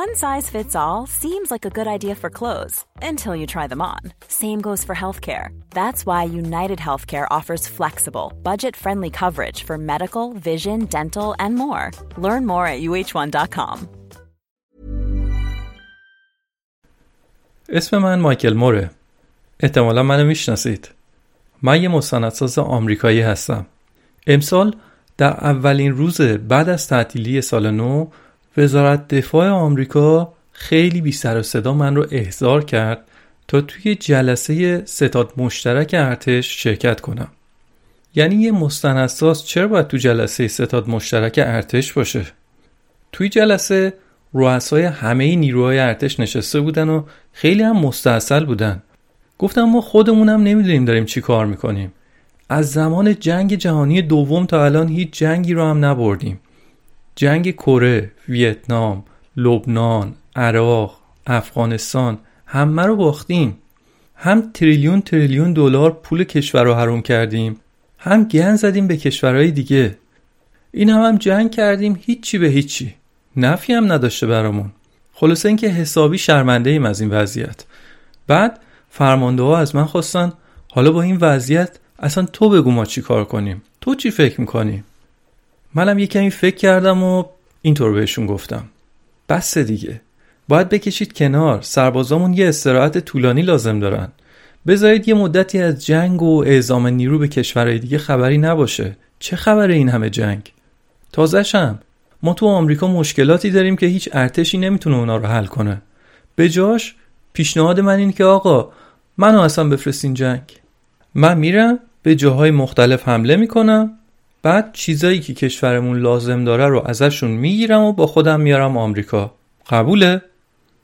One size fits all seems like a good idea for clothes until you try them on. Same goes for healthcare. That's why United Healthcare offers flexible, budget friendly coverage for medical, vision, dental, and more. Learn more at uh1.com. اسم من مایکل موره. احتمالا منو میشناسید. من یه مستندساز آمریکایی هستم. امسال در اولین روز بعد از تعطیلی سال نو وزارت دفاع آمریکا خیلی بی سر و صدا من رو احضار کرد تا توی جلسه ستاد مشترک ارتش شرکت کنم. یعنی یه مستندساز چرا باید تو جلسه ستاد مشترک ارتش باشه؟ توی جلسه رؤسای همه نیروهای ارتش نشسته بودن و خیلی هم مستاصل بودن. گفتم ما خودمونم نمی‌دونیم داریم چی کار می‌کنیم. از زمان جنگ جهانی دوم تا الان هیچ جنگی رو هم نبردیم. جنگ کره، ویتنام، لبنان، عراق، افغانستان همه رو باختیم. هم تریلیون تریلیون دلار پول کشور رو حروم کردیم. هم گن زدیم به کشورهای دیگه. این هم, هم جنگ کردیم هیچی به هیچی. نفی هم نداشته برامون. خلاصه اینکه حسابی شرمنده ایم از این وضعیت. بعد فرمانده ها از من خواستن حالا با این وضعیت اصلا تو بگو ما چی کار کنیم؟ تو چی فکر می‌کنی؟ منم یه کمی فکر کردم و اینطور بهشون گفتم. بس دیگه. باید بکشید کنار. سربازامون یه استراحت طولانی لازم دارن. بذارید یه مدتی از جنگ و اعزام نیرو به کشورهای دیگه خبری نباشه. چه خبره این همه جنگ؟ تازهشم. ما تو آمریکا مشکلاتی داریم که هیچ ارتشی نمی‌تونه اونا رو حل کنه. به جاش پیشنهاد من این که آقا منو اصلا بفرستین جنگ. من میرم به جاهای مختلف حمله می‌کنم. بعد چیزایی که کشورمون لازم داره رو ازشون می‌گیرم و با خودم میارم آمریکا قبوله؟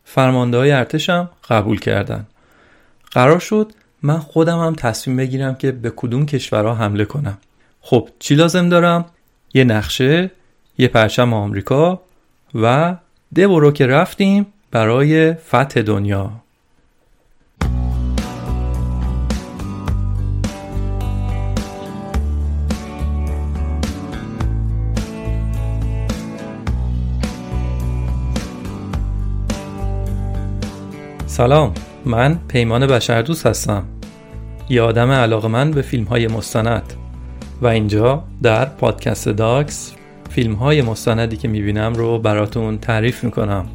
فرمانده های ارتشم قبول کردن قرار شد من خودم هم تصمیم بگیرم که به کدوم کشورها حمله کنم خب چی لازم دارم؟ یه نقشه یه پرچم آمریکا و ده برو که رفتیم برای فتح دنیا سلام من پیمان بشردوست هستم. یه آدم علاقه من به فیلم های مستند. و اینجا در پادکست داکس فیلم های مستندی که می‌بینم رو براتون تعریف می‌کنم.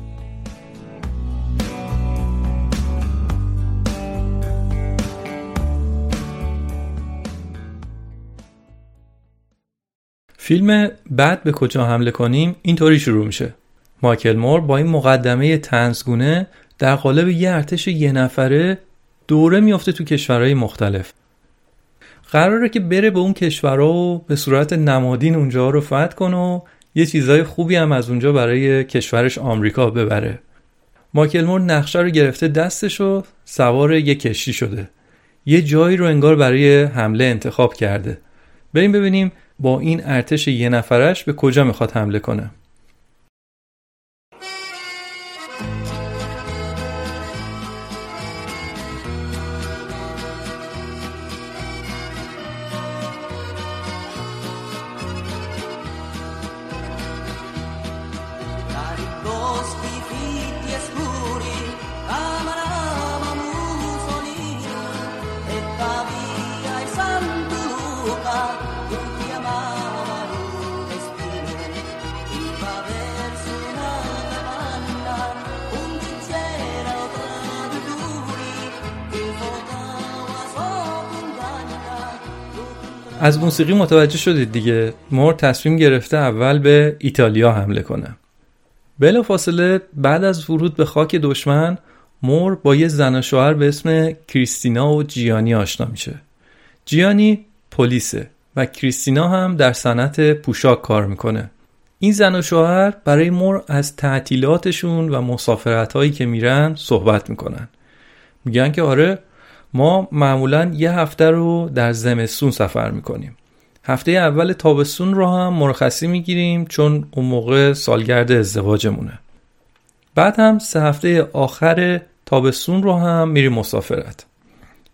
فیلم بعد به کجا حمله کنیم اینطوری شروع میشه. مایکل مور با این مقدمه تنزگونه در قالب یه ارتش یه نفره دوره میافته تو کشورهای مختلف. قراره که بره به اون کشورها و به صورت نمادین اونجا رو فتح کنه و یه چیزای خوبی هم از اونجا برای کشورش آمریکا ببره. مایکل مور نقشه رو گرفته دستش و سوار یه کشتی شده. یه جایی رو انگار برای حمله انتخاب کرده. بریم ببینیم با این ارتش یه نفرش به کجا می‌خواد حمله کنه. از موسیقی متوجه شدید دیگه. مور تصمیم گرفته اول به ایتالیا حمله کنه. بلا فاصله بعد از ورود به خاک دشمن مور با یه زن و شوهر به اسم کریستینا و جیانی آشنا میشه. جیانی پلیسه و کریستینا هم در صنعت پوشاک کار می‌کنه. این زن و شوهر برای مور از تعطیلاتشون و مسافرت هایی که میرن صحبت می‌کنن. میگن که آره ما معمولا یه هفته رو در زمستون سفر می‌کنیم. هفته اول تابستون رو هم مرخصی می‌گیریم چون اون موقع سالگرد ازدواجمونه. بعد هم سه هفته آخر تابستون رو هم میریم مسافرت.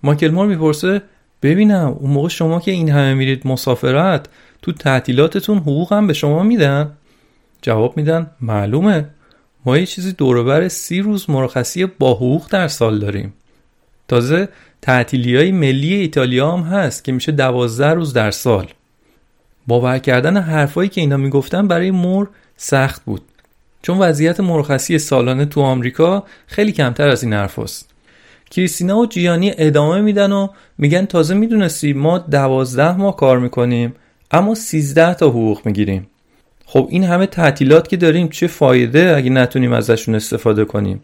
ماکل مور می‌پرسه ببینم اون موقع شما که این همه میرید مسافرت تو تعطیلاتتون حقوق هم به شما میدن؟ جواب میدن معلومه. ما یه چیزی دوروبر سی روز مرخصی با حقوق در سال داریم. تازه تعطیلی های ملی ایتالیا هم هست که میشه دوازده روز در سال. باور کردن حرفایی که اینا می‌گفتن برای مور سخت بود. چون وضعیت مرخصی سالانه تو آمریکا خیلی کمتر از این حرف. کریستینا و جیانی ادامه میدن و میگن تازه می‌دونستی ما دوازده ماه کار می‌کنیم اما سیزده تا حقوق می‌گیریم. خب این همه تعطیلات که داریم چه فایده اگه نتونیم ازشون استفاده کنیم؟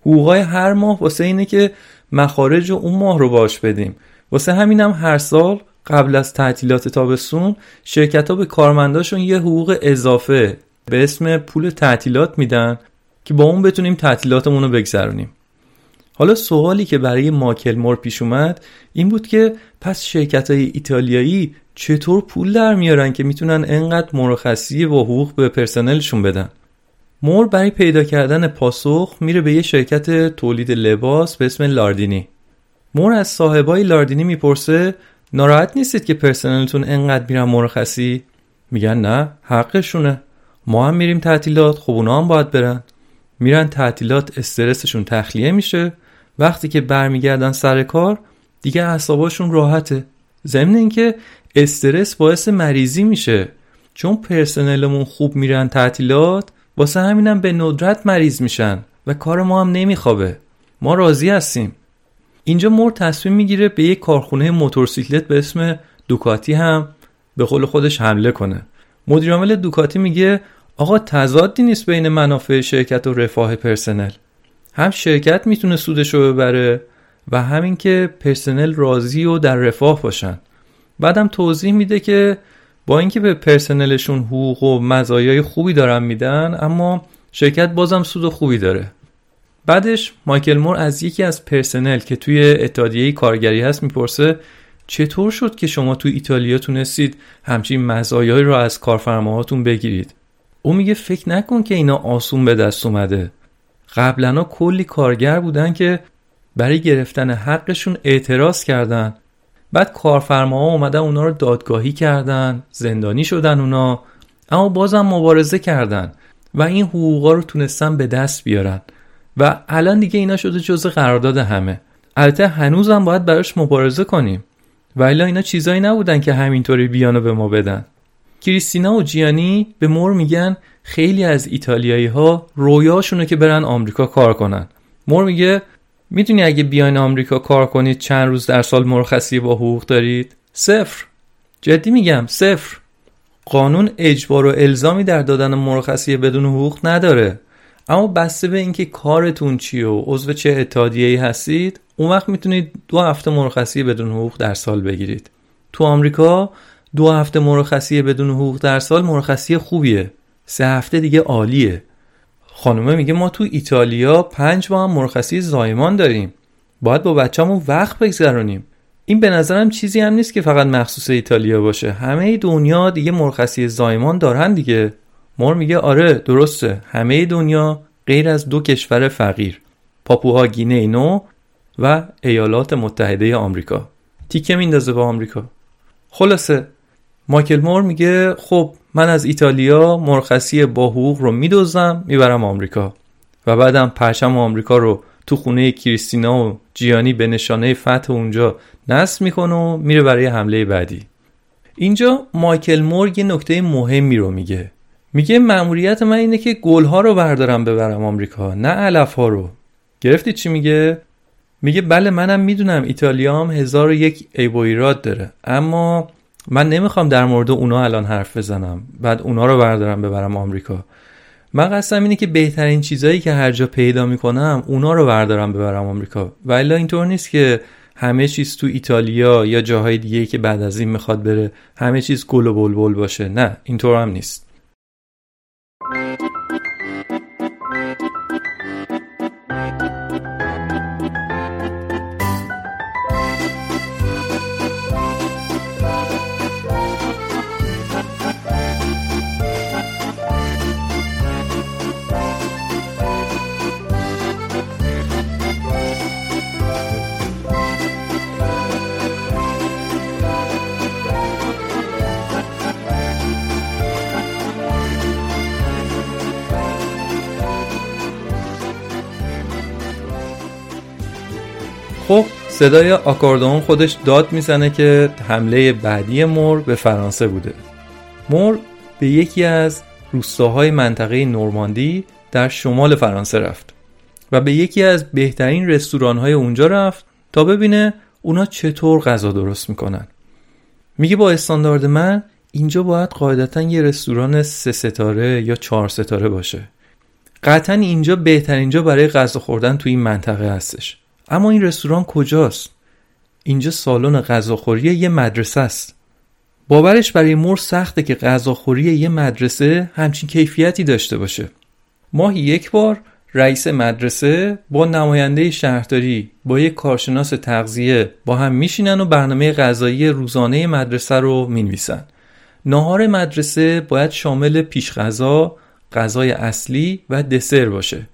حقوقای هر ماه واسه اینه که مخارج اون ماه رو باش بدیم. واسه همینم هم هر سال قبل از تعطیلات تابستون شرکت ها به کارمنداشون یه حقوق اضافه به اسم پول تعطیلات میدن که با اون بتونیم تعطیلاتمون رو بگذرونیم. حالا سوالی که برای ماکل مور پیش اومد این بود که پس شرکت های ایتالیایی چطور پول در میارن که می‌تونن انقدر مرخصی و حقوق به پرسنلشون بدن؟ مور برای پیدا کردن پاسخ میره به یه شرکت تولید لباس به اسم لاردینی. مور از صاحبای لاردینی می‌پرسه ناراحت نیستید که پرسنلتون انقدر میرن مرخصی؟ میگن نه حقشونه. ما هم میریم تعطیلات خب اونا هم باید برن. میرن تعطیلات استرسشون تخلیه میشه. وقتی که برمیگردن سر کار دیگه اعصاباشون راحته. ضمن اینکه استرس باعث مریضی میشه. چون پرسنلمون خوب میرن تعطیلات واسه همینم به ندرت مریض میشن و کار ما هم نمیخوابه. ما راضی هستیم. اینجا مور تصمیم می‌گیره به یک کارخونه موتورسیکلت به اسم دوکاتی هم به قول خودش حمله کنه. مدیرعامل دوکاتی میگه آقا تضادی نیست بین منافع شرکت و رفاه پرسنل. هم شرکت می‌تونه سودش رو ببره و همین که پرسنل راضی و در رفاه باشن. بعدم توضیح میده که با اینکه به پرسنلشون حقوق و مزایای خوبی دارن میدن اما شرکت بازم سود خوبی داره. بعدش مایکل مور از یکی از پرسنل که توی اتحادیه کارگری هست می‌پرسه چطور شد که شما تو ایتالیا تونستید همچین مزایایی رو از کارفرماهاتون بگیرید؟ او میگه فکر نکن که اینا آسون به دست اومده. قبلا کلی کارگر بودن که برای گرفتن حقشون اعتراض کردن. بعد کارفرماها اومدن اونا رو دادگاهی کردن زندانی شدن اونا اما بازم مبارزه کردن و این حقوقا رو تونستن به دست بیارن. و الان دیگه اینا شده جزء قرارداد همه. البته هنوزم باید براش مبارزه کنیم. و اینا چیزایی نبودن که همینطوری بیانو به ما بدن. کریستینا و جیانی به مور میگن خیلی از ایتالیایی ها رویاشونه که برن آمریکا کار کنن. مور میگه می‌دونی اگه بیاین آمریکا کار کنید چند روز در سال مرخصی با حقوق دارید؟ صفر. جدی میگم صفر. قانون اجبار و الزامی در دادن مرخصی بدون حقوق نداره. اما بسته به اینکه کارتون چیه و عضو چه اتحادیه‌ای هستید اون وقت می‌تونید دو هفته مرخصی بدون حقوق در سال بگیرید. تو آمریکا دو هفته مرخصی بدون حقوق در سال مرخصی خوبیه. سه هفته دیگه عالیه. خانومه میگه ما تو ایتالیا پنج ماه مرخصی زایمان داریم. باید با بچه‌مون وقت بگذرونیم. این به نظرم چیزی هم نیست که فقط مخصوص ایتالیا باشه. همه دنیا دیگه مرخصی زایمان دارن دیگه. مور میگه آره درسته. همه دنیا غیر از دو کشور فقیر. پاپوها گینه نو و ایالات متحده آمریکا. تیکه میندازه با آمریکا. خلاصه مایکل مور میگه خب من از ایتالیا مرخصی با حقوق رو میدوزم می‌برم آمریکا. و بعدم پرچم آمریکا رو تو خونه کریستینا و جیانی به نشانه فتح اونجا نصب می‌کنه و میره برای حمله بعدی. اینجا مایکل مور یه نکته مهمی رو میگه. میگه مأموریت من اینه که گلها رو بردارم ببرم آمریکا نه علف ها رو. گرفتی چی میگه؟ میگه بله منم می‌دونم ایتالیا هم هزار و یک ایراد داره اما من نمی‌خوام در مورد اونا الان حرف بزنم. بعد اونا رو بردارم ببرم آمریکا. من قصدم اینه که بهترین چیزایی که هر جا پیدا می‌کنم اونا رو بردارم ببرم آمریکا. و الا اینطور نیست که همه چیز تو ایتالیا یا جاهای دیگه که بعد از این می‌خواد بره همه چیز گل و بلبل باشه. نه اینطور هم نیست. صدای آکاردون خودش داد می‌زنه که حمله بعدی مور به فرانسه بوده. مور به یکی از روستاهای منطقه نورماندی در شمال فرانسه رفت و به یکی از بهترین رستورانهای اونجا رفت تا ببینه اونا چطور غذا درست می‌کنن. میگه با استاندارد من اینجا باید قاعدتا یه رستوران سه ستاره یا چهار ستاره باشه. قطعا اینجا بهترین جا برای غذا خوردن تو این منطقه هستش. اما این رستوران کجاست؟ اینجا سالن غذاخوری یه مدرسه است. باورش برای مور سخته که غذاخوری یه مدرسه همچین کیفیتی داشته باشه. ماهی یک بار رئیس مدرسه با نماینده شهرداری با یک کارشناس تغذیه با هم میشینن و برنامه غذایی روزانه مدرسه رو می‌نویسن. ناهار مدرسه باید شامل پیش غذا، غذای اصلی و دسر باشه.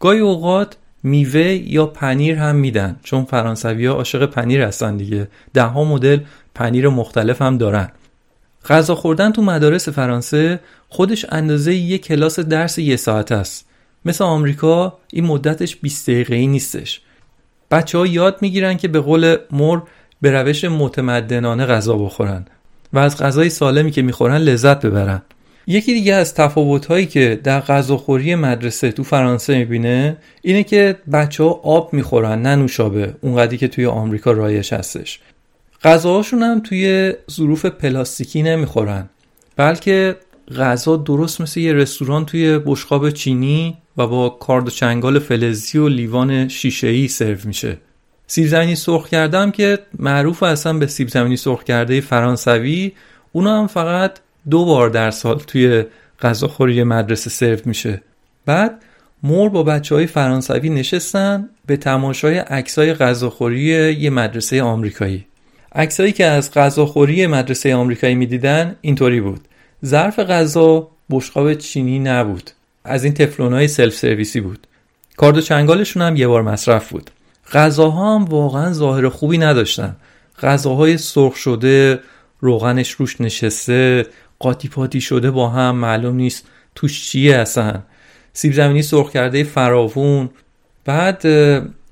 گاهی اوقات میوه یا پنیر هم میدن. چون فرانسوی ها عاشق پنیر هستن دیگه. ده ها مدل پنیر مختلف هم دارن. غذا خوردن تو مدارس فرانسه خودش اندازه یک کلاس درس یه ساعت است. مثل آمریکا این مدتش 20 دقیقه ای نیستش. بچه ها یاد می‌گیرن که به قول مر به روش متمدنانه غذا بخورن و از غذای سالمی که می‌خورن لذت ببرن. یکی دیگه از تفاوت‌هایی که در غذاخوری مدرسه تو فرانسه می‌بینه اینه که بچه ها آب می‌خورن نه نوشابه اونقدری که توی آمریکا رایش هستش. غذاهاشون هم توی ظروف پلاستیکی نمی‌خورن بلکه غذا درست مثل یه رستوران توی بشقاب چینی و با کارد و چنگال فلزی و لیوان شیشه‌ای سرو میشه. سیب زمینی سرخ کردم که معروف اصلا به سیب زمینی سرخ کرده فرانسوی اونا هم فقط دو بار در سال توی غذاخوری مدرسه سرو میشه. بعد مور با بچه های فرانسوی نشستن به تماشای عکسای غذاخوری یه مدرسه آمریکایی. عکسایی که از غذاخوری مدرسه آمریکایی می‌دیدن اینطوری بود. ظرف غذا بشقاب چینی نبود. از این های سلف سرویسی بود. کارد و چنگالشون هم یه بار مصرف بود. غذاها هم واقعا ظاهر خوبی نداشتن. غذاهای سرخ شده روغنش روش نشسته قاطی پاتی شده با هم معلوم نیست توش چیه اصلا. سیب زمینی سرخ کرده فراوون. بعد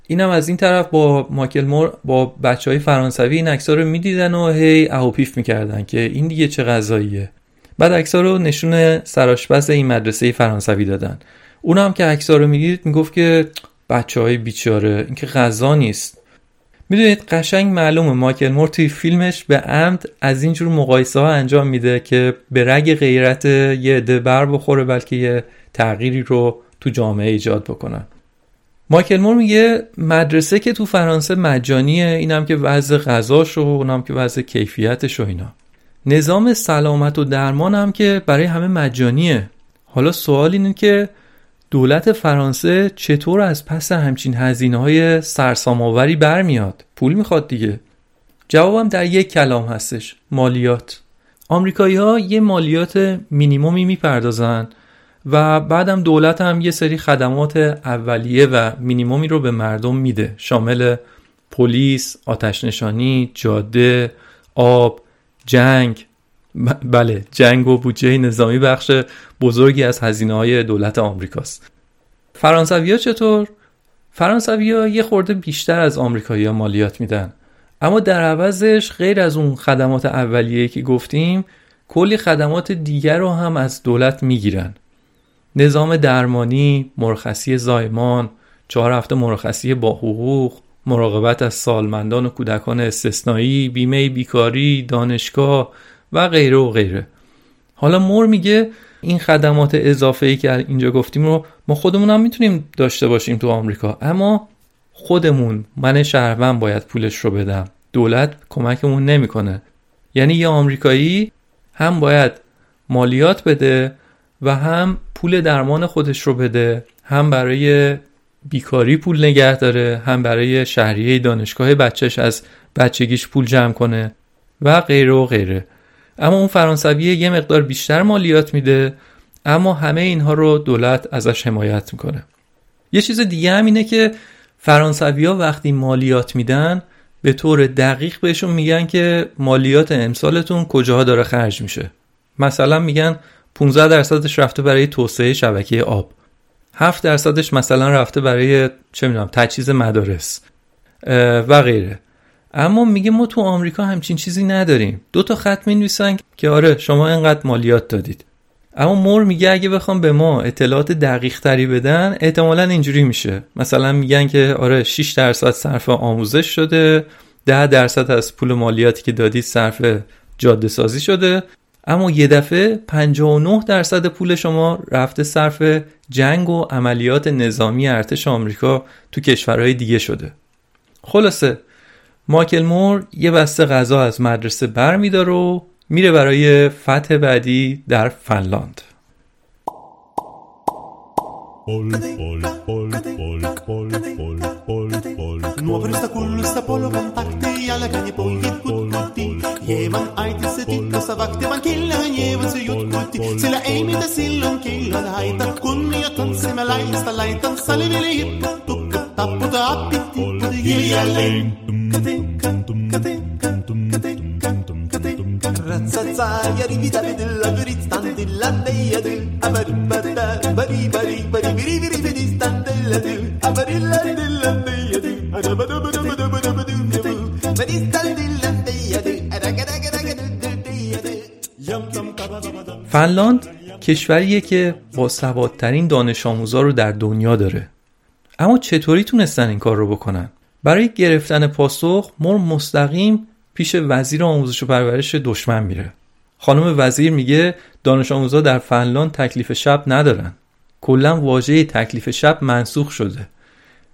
اینم از این طرف با ماکل مور با بچه های فرانسوی این اکسا رو می‌دیدن و هی اهوپیف می‌کردن که این دیگه چه غذاییه. بعد اکسا رو نشون سراشپس این مدرسه فرانسوی دادن. اونم که اکسا رو می‌دید می‌گفت که بچه های بیچاره این که غذا نیست. می‌دونید قشنگ معلومه مایکل مور توی فیلمش به عمد از اینجور مقایسه ها انجام میده که به رگ غیرت یه عده بر بخوره بلکه یه تغییری رو تو جامعه ایجاد بکنن. مایکل مور میگه مدرسه که تو فرانسه مجانیه اینم که وضع غذاش و اونم که وضع کیفیتش و اینا. نظام سلامت و درمان هم که برای همه مجانیه. حالا سوال اینه که دولت فرانسه چطور از پس همچین هزینه های سرسام‌آوری برمیاد؟ پول می‌خواد دیگه. جوابم در یک کلام هستش مالیات. آمریکایی ها یه مالیات مینیمومی می‌پردازن و بعدم دولت هم یه سری خدمات اولیه و مینیمومی رو به مردم میده. شامل پلیس، آتشنشانی، جاده، آب، جنگ. بله جنگ و بودجه نظامی بخش بزرگی از هزینه های دولت آمریکاست. فرانسویا چطور؟ فرانسویا یه خورده بیشتر از آمریکایی‌ها مالیات میدن. اما در عوضش غیر از اون خدمات اولیه که گفتیم کلی خدمات دیگر رو هم از دولت می‌گیرن. نظام درمانی، مرخصی زایمان، چهار هفته مرخصی با حقوق، مراقبت از سالمندان و کودکان استثنایی، بیمه بیکاری، دانشگاه، و غیره و غیره. حالا مور میگه این خدمات اضافه ای که اینجا گفتیم رو ما خودمون هم می‌تونیم داشته باشیم تو آمریکا. اما خودمون من شهروند باید پولش رو بدم. دولت کمکمون نمی‌کنه. یعنی یه آمریکایی هم باید مالیات بده و هم پول درمان خودش رو بده هم برای بیکاری پول نگه داره هم برای شهریه دانشگاه بچهش از بچگیش پول جمع کنه و غیره و غیره. اما اون فرانسوی یه مقدار بیشتر مالیات میده اما همه اینها رو دولت ازش حمایت می‌کنه. یه چیز دیگه هم اینه که فرانسوی ها وقتی مالیات میدن به طور دقیق بهشون میگن که مالیات امسالتون کجاها داره خرج میشه. مثلا میگن 15 درصدش رفته برای توسعه شبکه آب. 7 درصدش مثلا رفته برای چه می‌دونم تجهیز مدارس و غیره. اما میگه ما تو آمریکا همچین چیزی نداریم. دو تا خط می نویسن که آره شما اینقدر مالیات دادید. اما مور میگه اگه بخوام به ما اطلاعات دقیق تری بدن احتمالا اینجوری میشه. مثلا میگن که آره 6 درصد صرف آموزش شده 10 درصد از پول مالیاتی که دادید صرف جاده سازی شده. اما یه دفعه 59 درصد پول شما رفته صرف جنگ و عملیات نظامی ارتش آمریکا تو کشورهای دیگه شده. خلاصه مایکل مور یه بسته غذا از مدرسه بر و میره برای فتح بعدی در فنلاند فنلاند کشوریه که با سوادترین دانش آموزا رو در دنیا داره اما چطوری تونستن این کار رو بکنن؟ برای گرفتن پاسخ مر مستقیم پیش وزیر آموزش و پرورش دشمن میره. خانم وزیر میگه دانش آموزا در فنلاند تکلیف شب ندارن. کلا واژه تکلیف شب منسوخ شده.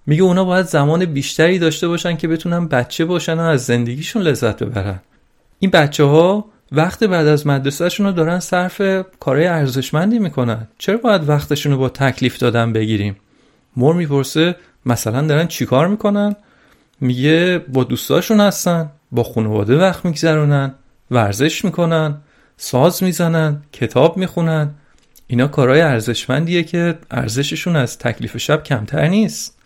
میگه اونا باید زمان بیشتری داشته باشن که بتونن بچه باشن و از زندگیشون لذت ببرن. این بچه ها وقت بعد از مدرسهشون رو دارن صرف کارهای ارزشمندی می‌کنن. چرا باید وقتشون رو با تکلیف دادن بگیریم؟ مور می‌پرسه مثلا دارن چیکار می‌کنن؟ میگه با دوستاشون هستن با خانواده وقت میگذرونن ورزش می‌کنن ساز می‌زنن کتاب می‌خونن. اینا کارهای ارزشمندیه که ارزششون از تکلیف شب کمتر نیست.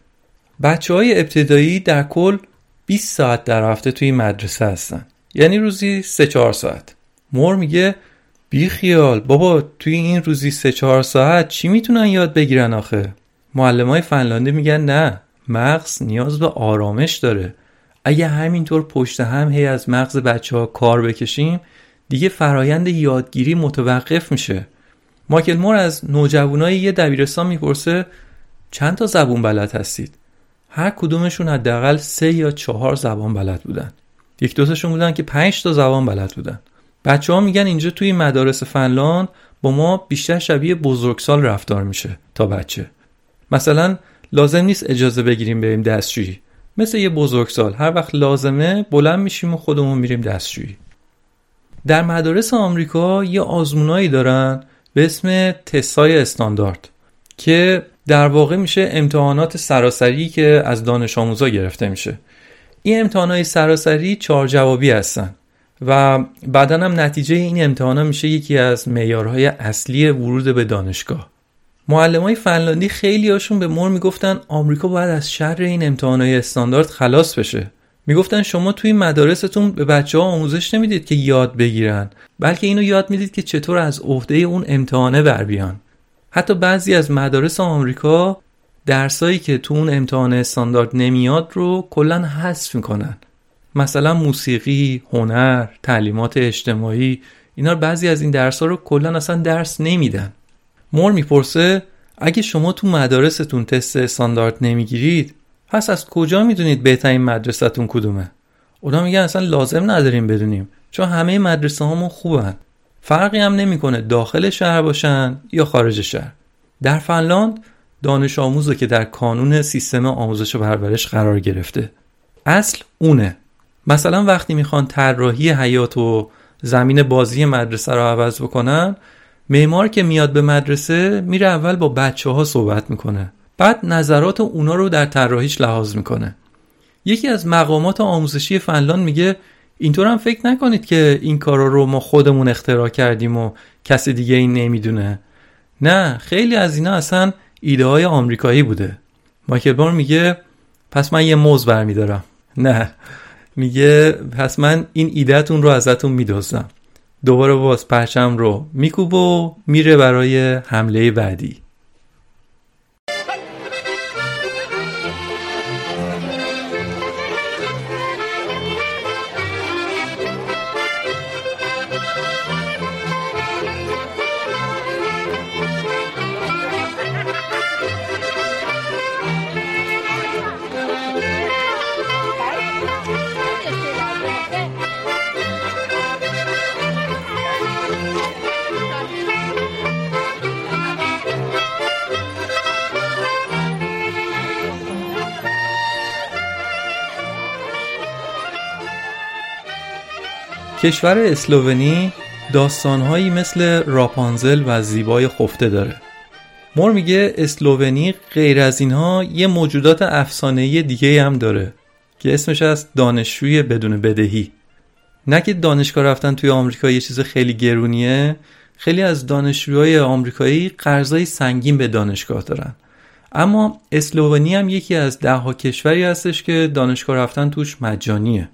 بچه های ابتدایی در کل 20 ساعت در هفته توی مدرسه هستن. یعنی روزی 3 4 ساعت. مور میگه بی خیال بابا توی این روزی 3 4 ساعت چی می‌تونن یاد بگیرن آخه؟ معلم های فنلاندی میگن نه مغز نیاز به آرامش داره. اگه همینطور پشت هم هی از مغز بچه ها کار بکشیم دیگه فرایند یادگیری متوقف میشه. مایکل مور از نوجوانای یه دبیرستان می‌پرسه چند تا زبون بلد هستید؟ هر کدومشون حداقل سه یا چهار زبان بلد بودن. یک دوتاشون بودن که پنج تا زبان بلد بودن. بچه ها میگن اینجا توی مدارس فنلاند با ما بیشتر شبیه بزرگسال رفتار میشه تا بچه. مثلا لازم نیست اجازه بگیریم بریم دستشویی. مثل یه بزرگسال هر وقت لازمه بلند میشیم و خودمون میریم دستشویی. در مدارس آمریکا یه آزمونایی دارن به اسم تستای استاندارد که در واقع میشه امتحانات سراسری که از دانش آموزا گرفته میشه. این امتحانات سراسری چهار جوابی هستن و بعدا هم نتیجه این امتحانا میشه یکی از معیارهای اصلی ورود به دانشگاه. معلم های فنلاندی خیلی هاشون به مور می‌گفتن آمریکا باید از شر این امتحانات استاندارد خلاص بشه. می‌گفتن شما توی مدارستون به بچه ها آموزش نمی‌دید که یاد بگیرن بلکه اینو یاد می‌دید که چطور از عهده اون امتحانه بر بیان. حتی بعضی از مدارس آمریکا درسایی که تو اون امتحان استاندارد نمیاد رو کلا حذف می‌کنن. مثلا موسیقی، هنر، تعلیمات اجتماعی اینا بعضی از این درس ها رو کلا اصلا درس نمیدن. مور می‌پرسه اگه شما تو مدارستون تست استاندارد نمی‌گیرید پس از کجا می‌دونید بهترین مدرسهتون کدومه؟ اونا میگن اصلا لازم نداریم بدونیم چون همه مدرسه هامون خوبن. فرقی هم نمی‌کنه داخل شهر باشن یا خارج شهر. در فنلاند دانش آموزه که در کانون سیستم آموزش و پرورش قرار گرفته. اصل اونه. مثلا وقتی می‌خوان طراحی حیات و زمین بازی مدرسه رو عوض بکنن معمار که میاد به مدرسه میره اول با بچه ها صحبت می‌کنه. بعد نظرات اونا رو در طراحیش لحاظ می‌کنه. یکی از مقامات آموزشی فنلاند میگه اینطور هم فکر نکنید که این کارا رو ما خودمون اختراع کردیم و کسی دیگه این نمی‌دونه. نه خیلی از اینا اصلا ایده های آمریکایی بوده. مایکل بار میگه پس من یه موز برمیدارم. نه. میگه پس من این ایدهتون رو ازتون میدوزم دوباره باز پرچم رو میکوب و میره برای حمله بعدی. کشور اسلوونی داستانهایی مثل راپانزل و زیبای خفته داره. مور میگه اسلوونی غیر از اینها یه موجودات افسانه‌ای دیگه هم داره که اسمش از دانشجوی بدون بدهی. نه که دانشگاه رفتن توی آمریکا یه چیز خیلی گرونیه خیلی از دانشجوهای آمریکایی قرضای سنگین به دانشگاه دارن. اما اسلوونی هم یکی از دهها کشوری هستش که دانشگاه رفتن توش مجانیه.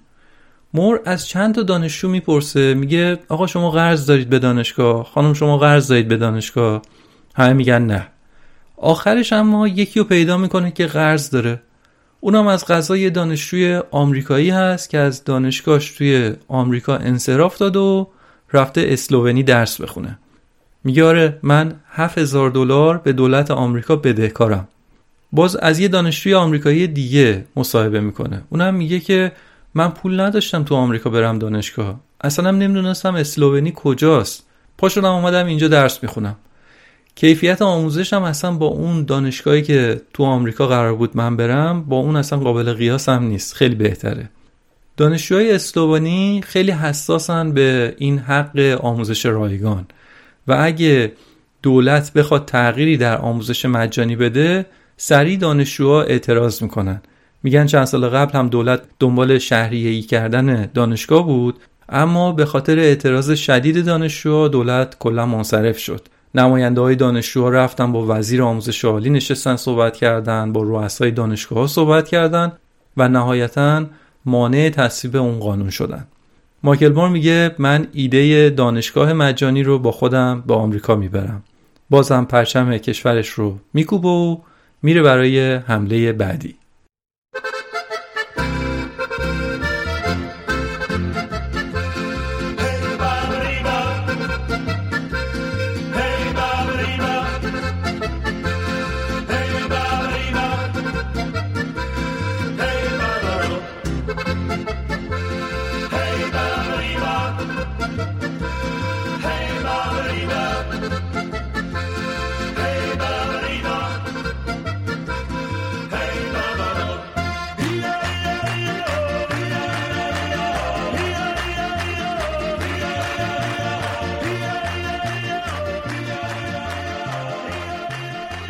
مور از چند تا دانشجو می‌پرسه میگه آقا شما قرض دارید به دانشگاه؟ خانم شما قرض دارید به دانشگاه؟ همه میگن نه. آخرش اما یکی رو پیدا می‌کنه که قرض داره. اونم از غذای دانشجوی آمریکایی هست که از دانشگاهش توی آمریکا انصراف داد و رفته اسلوونی درس بخونه. میگه آره من 7000 دلار به دولت آمریکا بدهکارم باز از یه دانشجوی آمریکایی دیگه مصاحبه می‌کنه. اونم میگه که من پول نداشتم تو آمریکا برم دانشگاه. اصلا نمی‌دونستم اسلوونی کجاست. پا شدم اومدم اینجا درس می‌خونم. کیفیت آموزشم اصلا با اون دانشگاهی که تو آمریکا قرار بود من برم با اون اصلا قابل قیاس هم نیست. خیلی بهتره. دانشجوهای اسلوونی خیلی حساسن به این حق آموزش رایگان. و اگه دولت بخواد تغییری در آموزش مجانی بده سریع دانشجوها اعتراض می‌کنن. میگن چند سال قبل هم دولت دنبال شهریه‌ای کردن دانشگاه بود اما به خاطر اعتراض شدید دانشجوها دولت کلا منصرف شد. نماینده های دانشجوها رفتن با وزیر آموزش عالی نشستن صحبت کردن با رؤسای دانشگاه ها صحبت کردن و نهایتا مانع تصویب اون قانون شدن. مایکل مور میگه من ایده دانشگاه مجانی رو با خودم به آمریکا می‌برم. بازم پرچم کشورش رو میکوبه و میره برای حمله بعدی.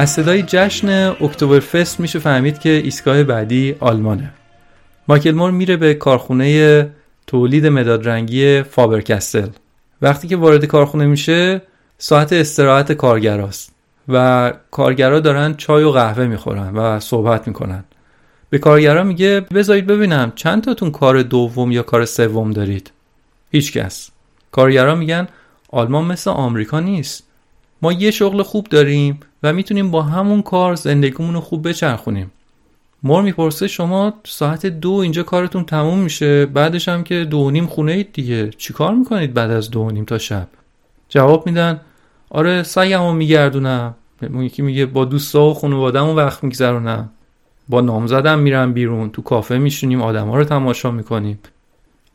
از صدای جشن اکتبر فست میشه فهمید که ایستگاه بعدی آلمانه. مایکل مور میره به کارخونه تولید مداد رنگی فابرکستل وقتی که وارد کارخونه میشه ساعت استراحت کارگراست و کارگرا دارن چای و قهوه می‌خورن و صحبت می‌کنن. به کارگرا میگه بذارید ببینم چند تاتون کار دوم یا کار سوم دارید. هیچکس کارگرا میگن آلمان مثل آمریکا نیست. ما یه شغل خوب داریم و می‌تونیم با همون کار زندگیمون رو خوب بچرخونیم. مور می‌پرسه شما ساعت دو اینجا کارتون تموم میشه بعدش هم که دو نیم خونه اید دیگه. چیکار می‌کنید بعد از دو نیم تا شب؟ جواب میدن آره سگمو میگردونم. یکی میگه با دوستا و خانوادهمون وقت میگذرونم. با نامزدم میرن بیرون تو کافه میشونیم آدما رو تماشا می‌کنیم.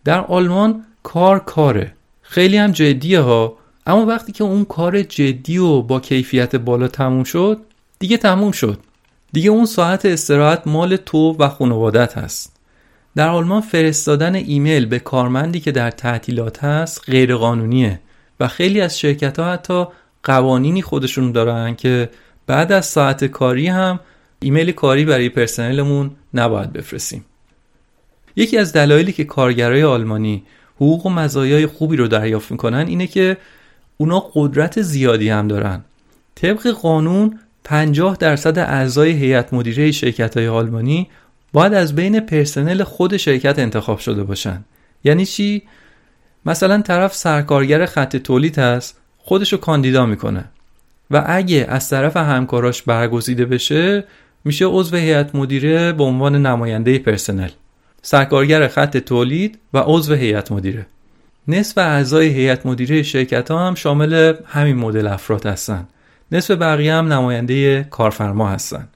در آلمان کار کاره. خیلی هم جدیه ها. اما وقتی که اون کار جدی و با کیفیت بالا تموم شد دیگه تموم شد. دیگه اون ساعت استراحت مال تو و خانوادت هست. در آلمان فرستادن ایمیل به کارمندی که در تعطیلات هست غیر قانونیه و خیلی از شرکت ها حتی قوانینی خودشون دارن که بعد از ساعت کاری هم ایمیل کاری برای پرسنلمون نباید بفرستیم. یکی از دلایلی که کارگرای آلمانی حقوق و مزایای خوبی رو دریافت می‌کنن اینه که اونا قدرت زیادی هم دارن. طبق قانون 50 درصد اعضای هیئت مدیره شرکت های آلمانی باید از بین پرسنل خود شرکت انتخاب شده باشن. یعنی چی؟ مثلا طرف سرکارگر خط تولید هست خودشو کاندیدا می‌کنه. و اگه از طرف همکاراش برگزیده بشه میشه عضو هیئت مدیره به عنوان نماینده پرسنل. سرکارگر خط تولید و عضو هیئت مدیره. نصف اعضای هیئت مدیره شرکت ها هم شامل همین مدل افراد هستن. نصف بقیه هم نماینده کارفرما هستن.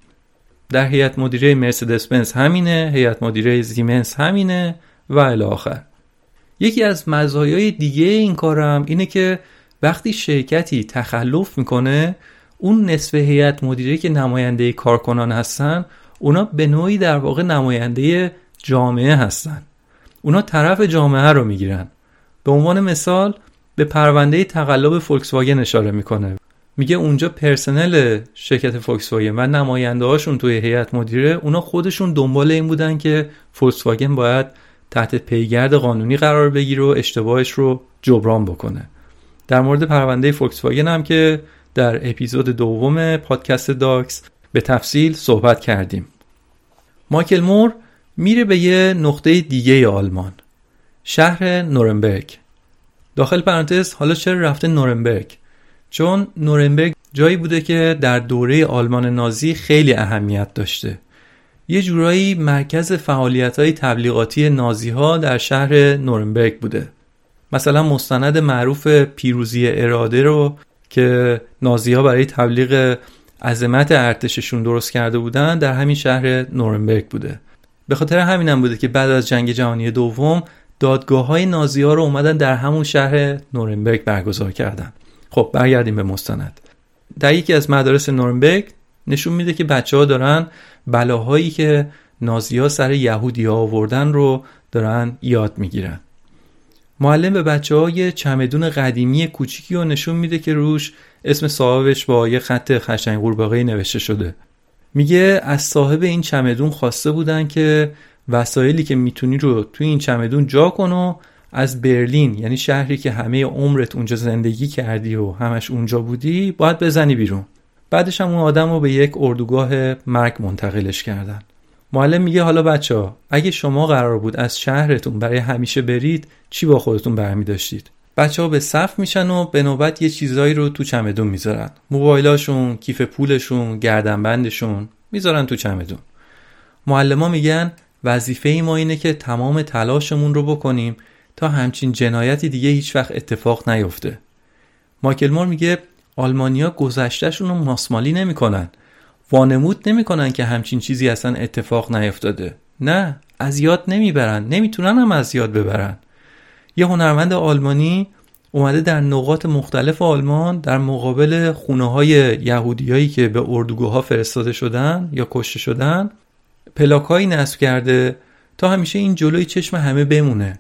در هیئت مدیره مرسدس بنز همینه هیئت مدیره زیمنس همینه و الی آخر. یکی از مزایای دیگه این کارم اینه که وقتی شرکتی تخلف می‌کنه اون نصف هیئت مدیره که نماینده کارکنان هستن اونا به نوعی در واقع نماینده جامعه هستن. اونا طرف جامعه رو می‌گیرن. به عنوان مثال به پرونده تقلب فولکس واگن اشاره می‌کنه. میگه اونجا پرسنل شرکت فولکس واگن و نماینده هاشون توی هیئت مدیره اونا خودشون دنبال این بودن که فولکس واگن باید تحت پیگرد قانونی قرار بگیره و اشتباهش رو جبران بکنه. در مورد پرونده فولکس واگن هم که در اپیزود دوم پادکست داکس به تفصیل صحبت کردیم. مایکل مور میره به یه نقطه دیگه آلمان. شهر نورنبرگ. داخل پرانتز حالا چرا رفته نورنبرگ؟ چون نورنبرگ جایی بوده که در دوره آلمان نازی خیلی اهمیت داشته. یه جورایی مرکز فعالیت های تبلیغاتی نازی ها در شهر نورنبرگ بوده. مثلا مستند معروف پیروزی اراده رو که نازی ها برای تبلیغ عظمت ارتششون درست کرده بودن در همین شهر نورنبرگ بوده. به خاطر همینم بوده که بعد از جنگ جهانی دوم دادگاه های نازی ها رو اومدن در همون شهر نورنبرگ برگزار کردن. خب برگردیم به مستند. در یکی از مدارس نورنبرگ نشون میده که بچه ها دارن بلاهایی که نازی ها سر یهودی ها آوردن رو دارن یاد می‌گیرن. معلم به بچه ها چمدون قدیمی کوچیکی رو نشون میده که روش اسم صاحبش با یه خط خشنگ قورباغه نوشته شده. میگه از صاحب این چمدون خواسته بودن که وسایلی که می‌تونی رو توی این چمدون جا کن و از برلین یعنی شهری که همه عمرت اونجا زندگی کردی و همش اونجا بودی باید بزنی بیرون. بعدش هم اون آدم رو به یک اردوگاه مرگ منتقلش کردن. معلم میگه حالا بچه ها اگه شما قرار بود از شهرتون برای همیشه برید چی با خودتون برمی داشتید؟ بچه ها به صف میشن و به نوبت یه چیزایی رو تو چمدون می‌ذارن. موبایلاشون کیف پولشون گردنبندشون می‌ذارن تو چمدون. معلما میگن وظیفه ما اینه که تمام تلاشمون رو بکنیم تا همچین جنایتی دیگه هیچ وقت اتفاق نیفته. مایکل مور میگه آلمانیا گذشتهشون رو ماسمالی نمی‌کنن. وانمود نمی‌کنن که همچین چیزی اصلا اتفاق نیفتاده. نه از یاد نمی‌برن. نمی‌تونن هم از یاد ببرن. یه هنرمند آلمانی اومده در نقاط مختلف آلمان در مقابل خونه های یهودیایی که به اردوگاه فرستاده شدن یا کشته شدن پلاکایی نصب کرده تا همیشه این جلوی چشم همه بمونه.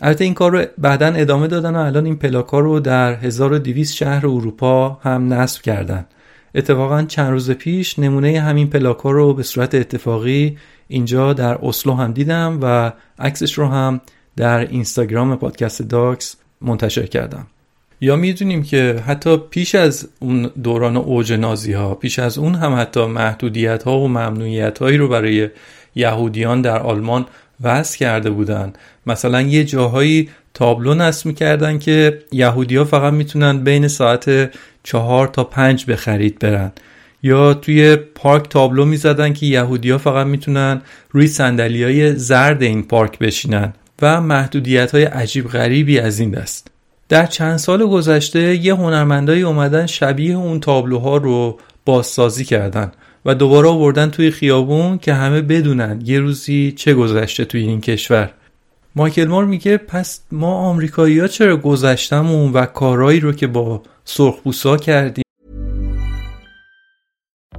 البته این کار رو بعدا ادامه دادن و الان این پلاکا رو در 1200 شهر اروپا هم نصب کردن. اتفاقا چند روز پیش نمونه همین پلاکا رو به صورت اتفاقی اینجا در اسلو هم دیدم و عکسش رو هم در اینستاگرام پادکست داکس منتشر کردم. یا می‌دونیم که حتی پیش از اون دوران اوج نازی ها پیش از اون هم حتی محدودیت ها و ممنوعیت هایی رو برای یهودیان در آلمان وضع کرده بودن. مثلا یه جاهایی تابلو نصب می‌کردن که یهودی ها فقط می‌تونن بین ساعت چهار تا پنج به خرید برن. یا توی پارک تابلو می‌زدن که یهودی ها فقط می‌تونن روی سندلی های زرد این پارک بشینن و محدودیت های عجیب غریبی از این دست. در چند سال گذشته یه هنرمندایی اومدن شبیه اون تابلوها رو بازسازی کردن و دوباره آوردن توی خیابون که همه بدونن یه روزی چه گذشته توی این کشور. مایکل مور میگه پس ما آمریکایی ها چرا گذشتمون و کارهایی رو که با سرخپوسا کردیم؟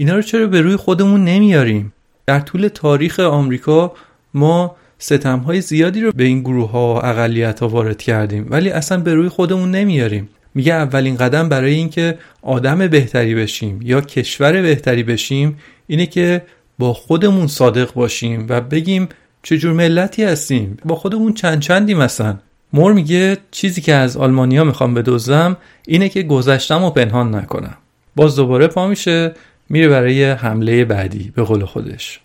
اینا رو چرا به روی خودمون نمیاریم؟ در طول تاریخ آمریکا ما ستم های زیادی رو به این گروه ها و اقلیت ها وارد کردیم ولی اصلا به روی خودمون نمیاریم. میگه اولین قدم برای اینکه آدم بهتری بشیم یا کشور بهتری بشیم اینه که با خودمون صادق باشیم و بگیم چجور ملتی هستیم. با خودمون چند چندیم مثلا مور میگه چیزی که از آلمانیا می‌خوام بدوزم اینه که گذشتم و پنهان نکنم. باز دوباره پا میشه میره برای حمله بعدی به قول خودش.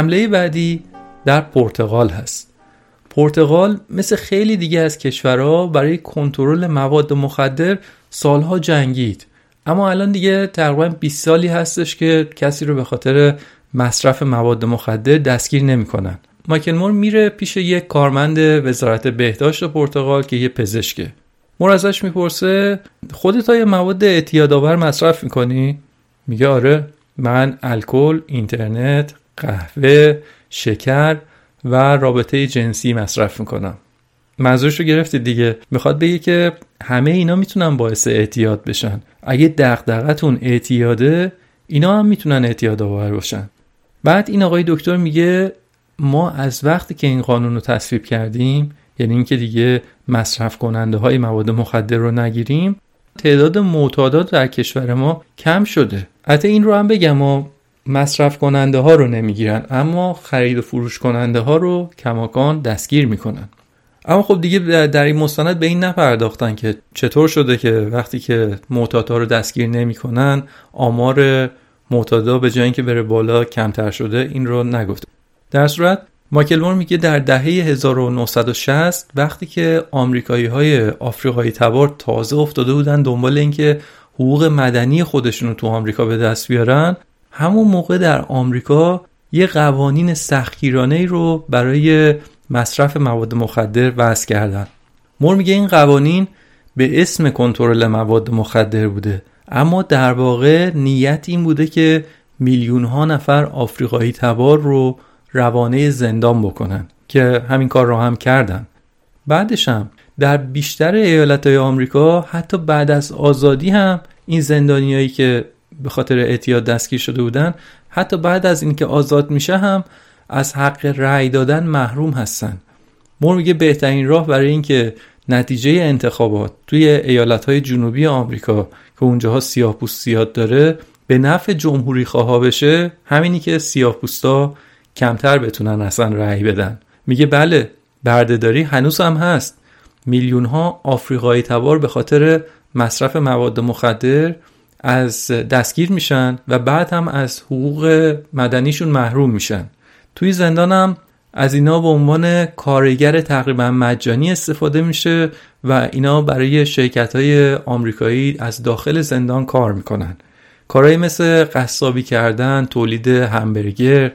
حمله بعدی در پرتغال هست. پرتغال مثل خیلی دیگه از کشورها برای کنترل مواد مخدر سالها جنگید. اما الان دیگه تقریبا 20 سالی هستش که کسی رو به خاطر مصرف مواد مخدر دستگیر نمی‌کنن. مایکل مور میره پیش یک کارمند وزارت بهداشت پرتغال که یه پزشکه. مور ازش می‌پرسه خودت های مواد اعتیادآور مصرف می‌کنی؟ میگه آره من الکل اینترنت قهوه شکر و رابطه جنسی مصرف می‌کنم. منظورش رو گرفتید دیگه. می‌خواد بگه که همه اینا می‌تونن باعث اعتیاد بشن. اگه دغدغتون اعتیاده اینا هم می‌تونن اعتیاد آور باشن. بعد این آقای دکتر میگه ما از وقتی که این قانون رو تصویب کردیم یعنی اینکه دیگه مصرف کننده های مواد مخدر رو نگیریم تعداد معتادات در کشور ما کم شده. حتی این رو هم بگم و مصرف کننده ها رو نمی‌گیرن اما خرید و فروش کننده ها رو کماکان دستگیر می‌کنن. اما خب دیگه در این مستند به این نپرداختن که چطور شده که وقتی که معتادها رو دستگیر نمی‌کنن آمار معتادا به جای اینکه بره بالا کمتر شده این رو نگفته در صورت مایکل مور میگه در دهه 1960 وقتی که آمریکایی های آفریقایی تبار تازه افتاده بودن دنبال اینکه حقوق مدنی خودشون رو تو آمریکا به دست بیارن همون موقع در آمریکا یه قوانین سختگیرانه رو برای مصرف مواد مخدر وضع کردن. مور میگه این قوانین به اسم کنترل مواد مخدر بوده اما در واقع نیت این بوده که میلیون ها نفر آفریقایی تبار رو روانه زندان بکنن که همین کار رو هم کردن. بعدش هم در بیشتر ایالت های آمریکا حتی بعد از آزادی هم این زندانیایی که به خاطر اعتیاد دستگیر شده بودن حتی بعد از اینکه آزاد میشه هم از حق رأی دادن محروم هستن. مور میگه بهترین راه برای اینکه نتیجه انتخابات توی ایالت های جنوبی آمریکا که اونجاها سیاه پوست زیاد داره به نفع جمهوری خواه بشه همینی که سیاه پوستا کمتر بتونن اصلا رأی بدن. میگه بله بردهداری هنوز هم هست. میلیون ها آفریقایی تبار به خاطر مصرف مواد مخدر از دستگیر میشن و بعد هم از حقوق مدنیشون محروم میشن. توی زندان هم از اینا به عنوان کارگر تقریبا مجانی استفاده میشه و اینا برای شرکت های آمریکایی از داخل زندان کار می‌کنن. کارهایی مثل قصابی کردن، تولید همبرگر،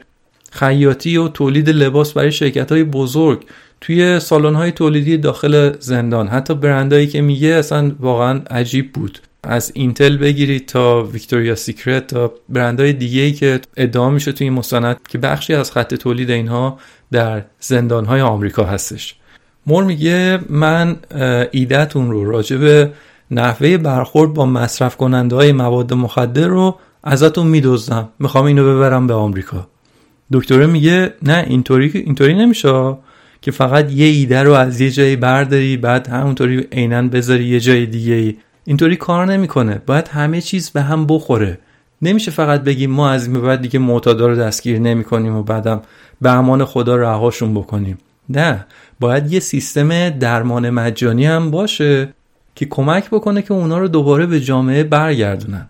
خیاطی و تولید لباس برای شرکت های بزرگ توی سالن های تولیدی داخل زندان. حتی برندهایی که میگه اصلا واقعا عجیب بود. از اینتل بگیرید تا ویکتوریا سیکرت تا برندهای دیگه ای که ادعا میشه توی این مستند که بخشی از خط تولید اینها در زندان های آمریکا هستش. مور میگه من ایدهتون رو راجع به نحوه برخورد با مصرف کننده های مواد مخدر رو ازتون میدوزدم می‌خوام اینو ببرم به آمریکا. دکتره میگه نه اینطوری اینطوری نمیشه که فقط یه ایده رو از یه جایی برداری بعد همونطوری عینا بذاری یه جای دیگه اینطوری کار نمی‌کنه. باید همه چیز به هم بخوره. نمیشه فقط بگیم ما از این بعد دیگه معتادا رو دستگیر نمی‌کنیم و بعدم به امان خدا رهاشون بکنیم. نه باید یه سیستم درمان مجانی هم باشه که کمک بکنه که اونا رو دوباره به جامعه برگردونن.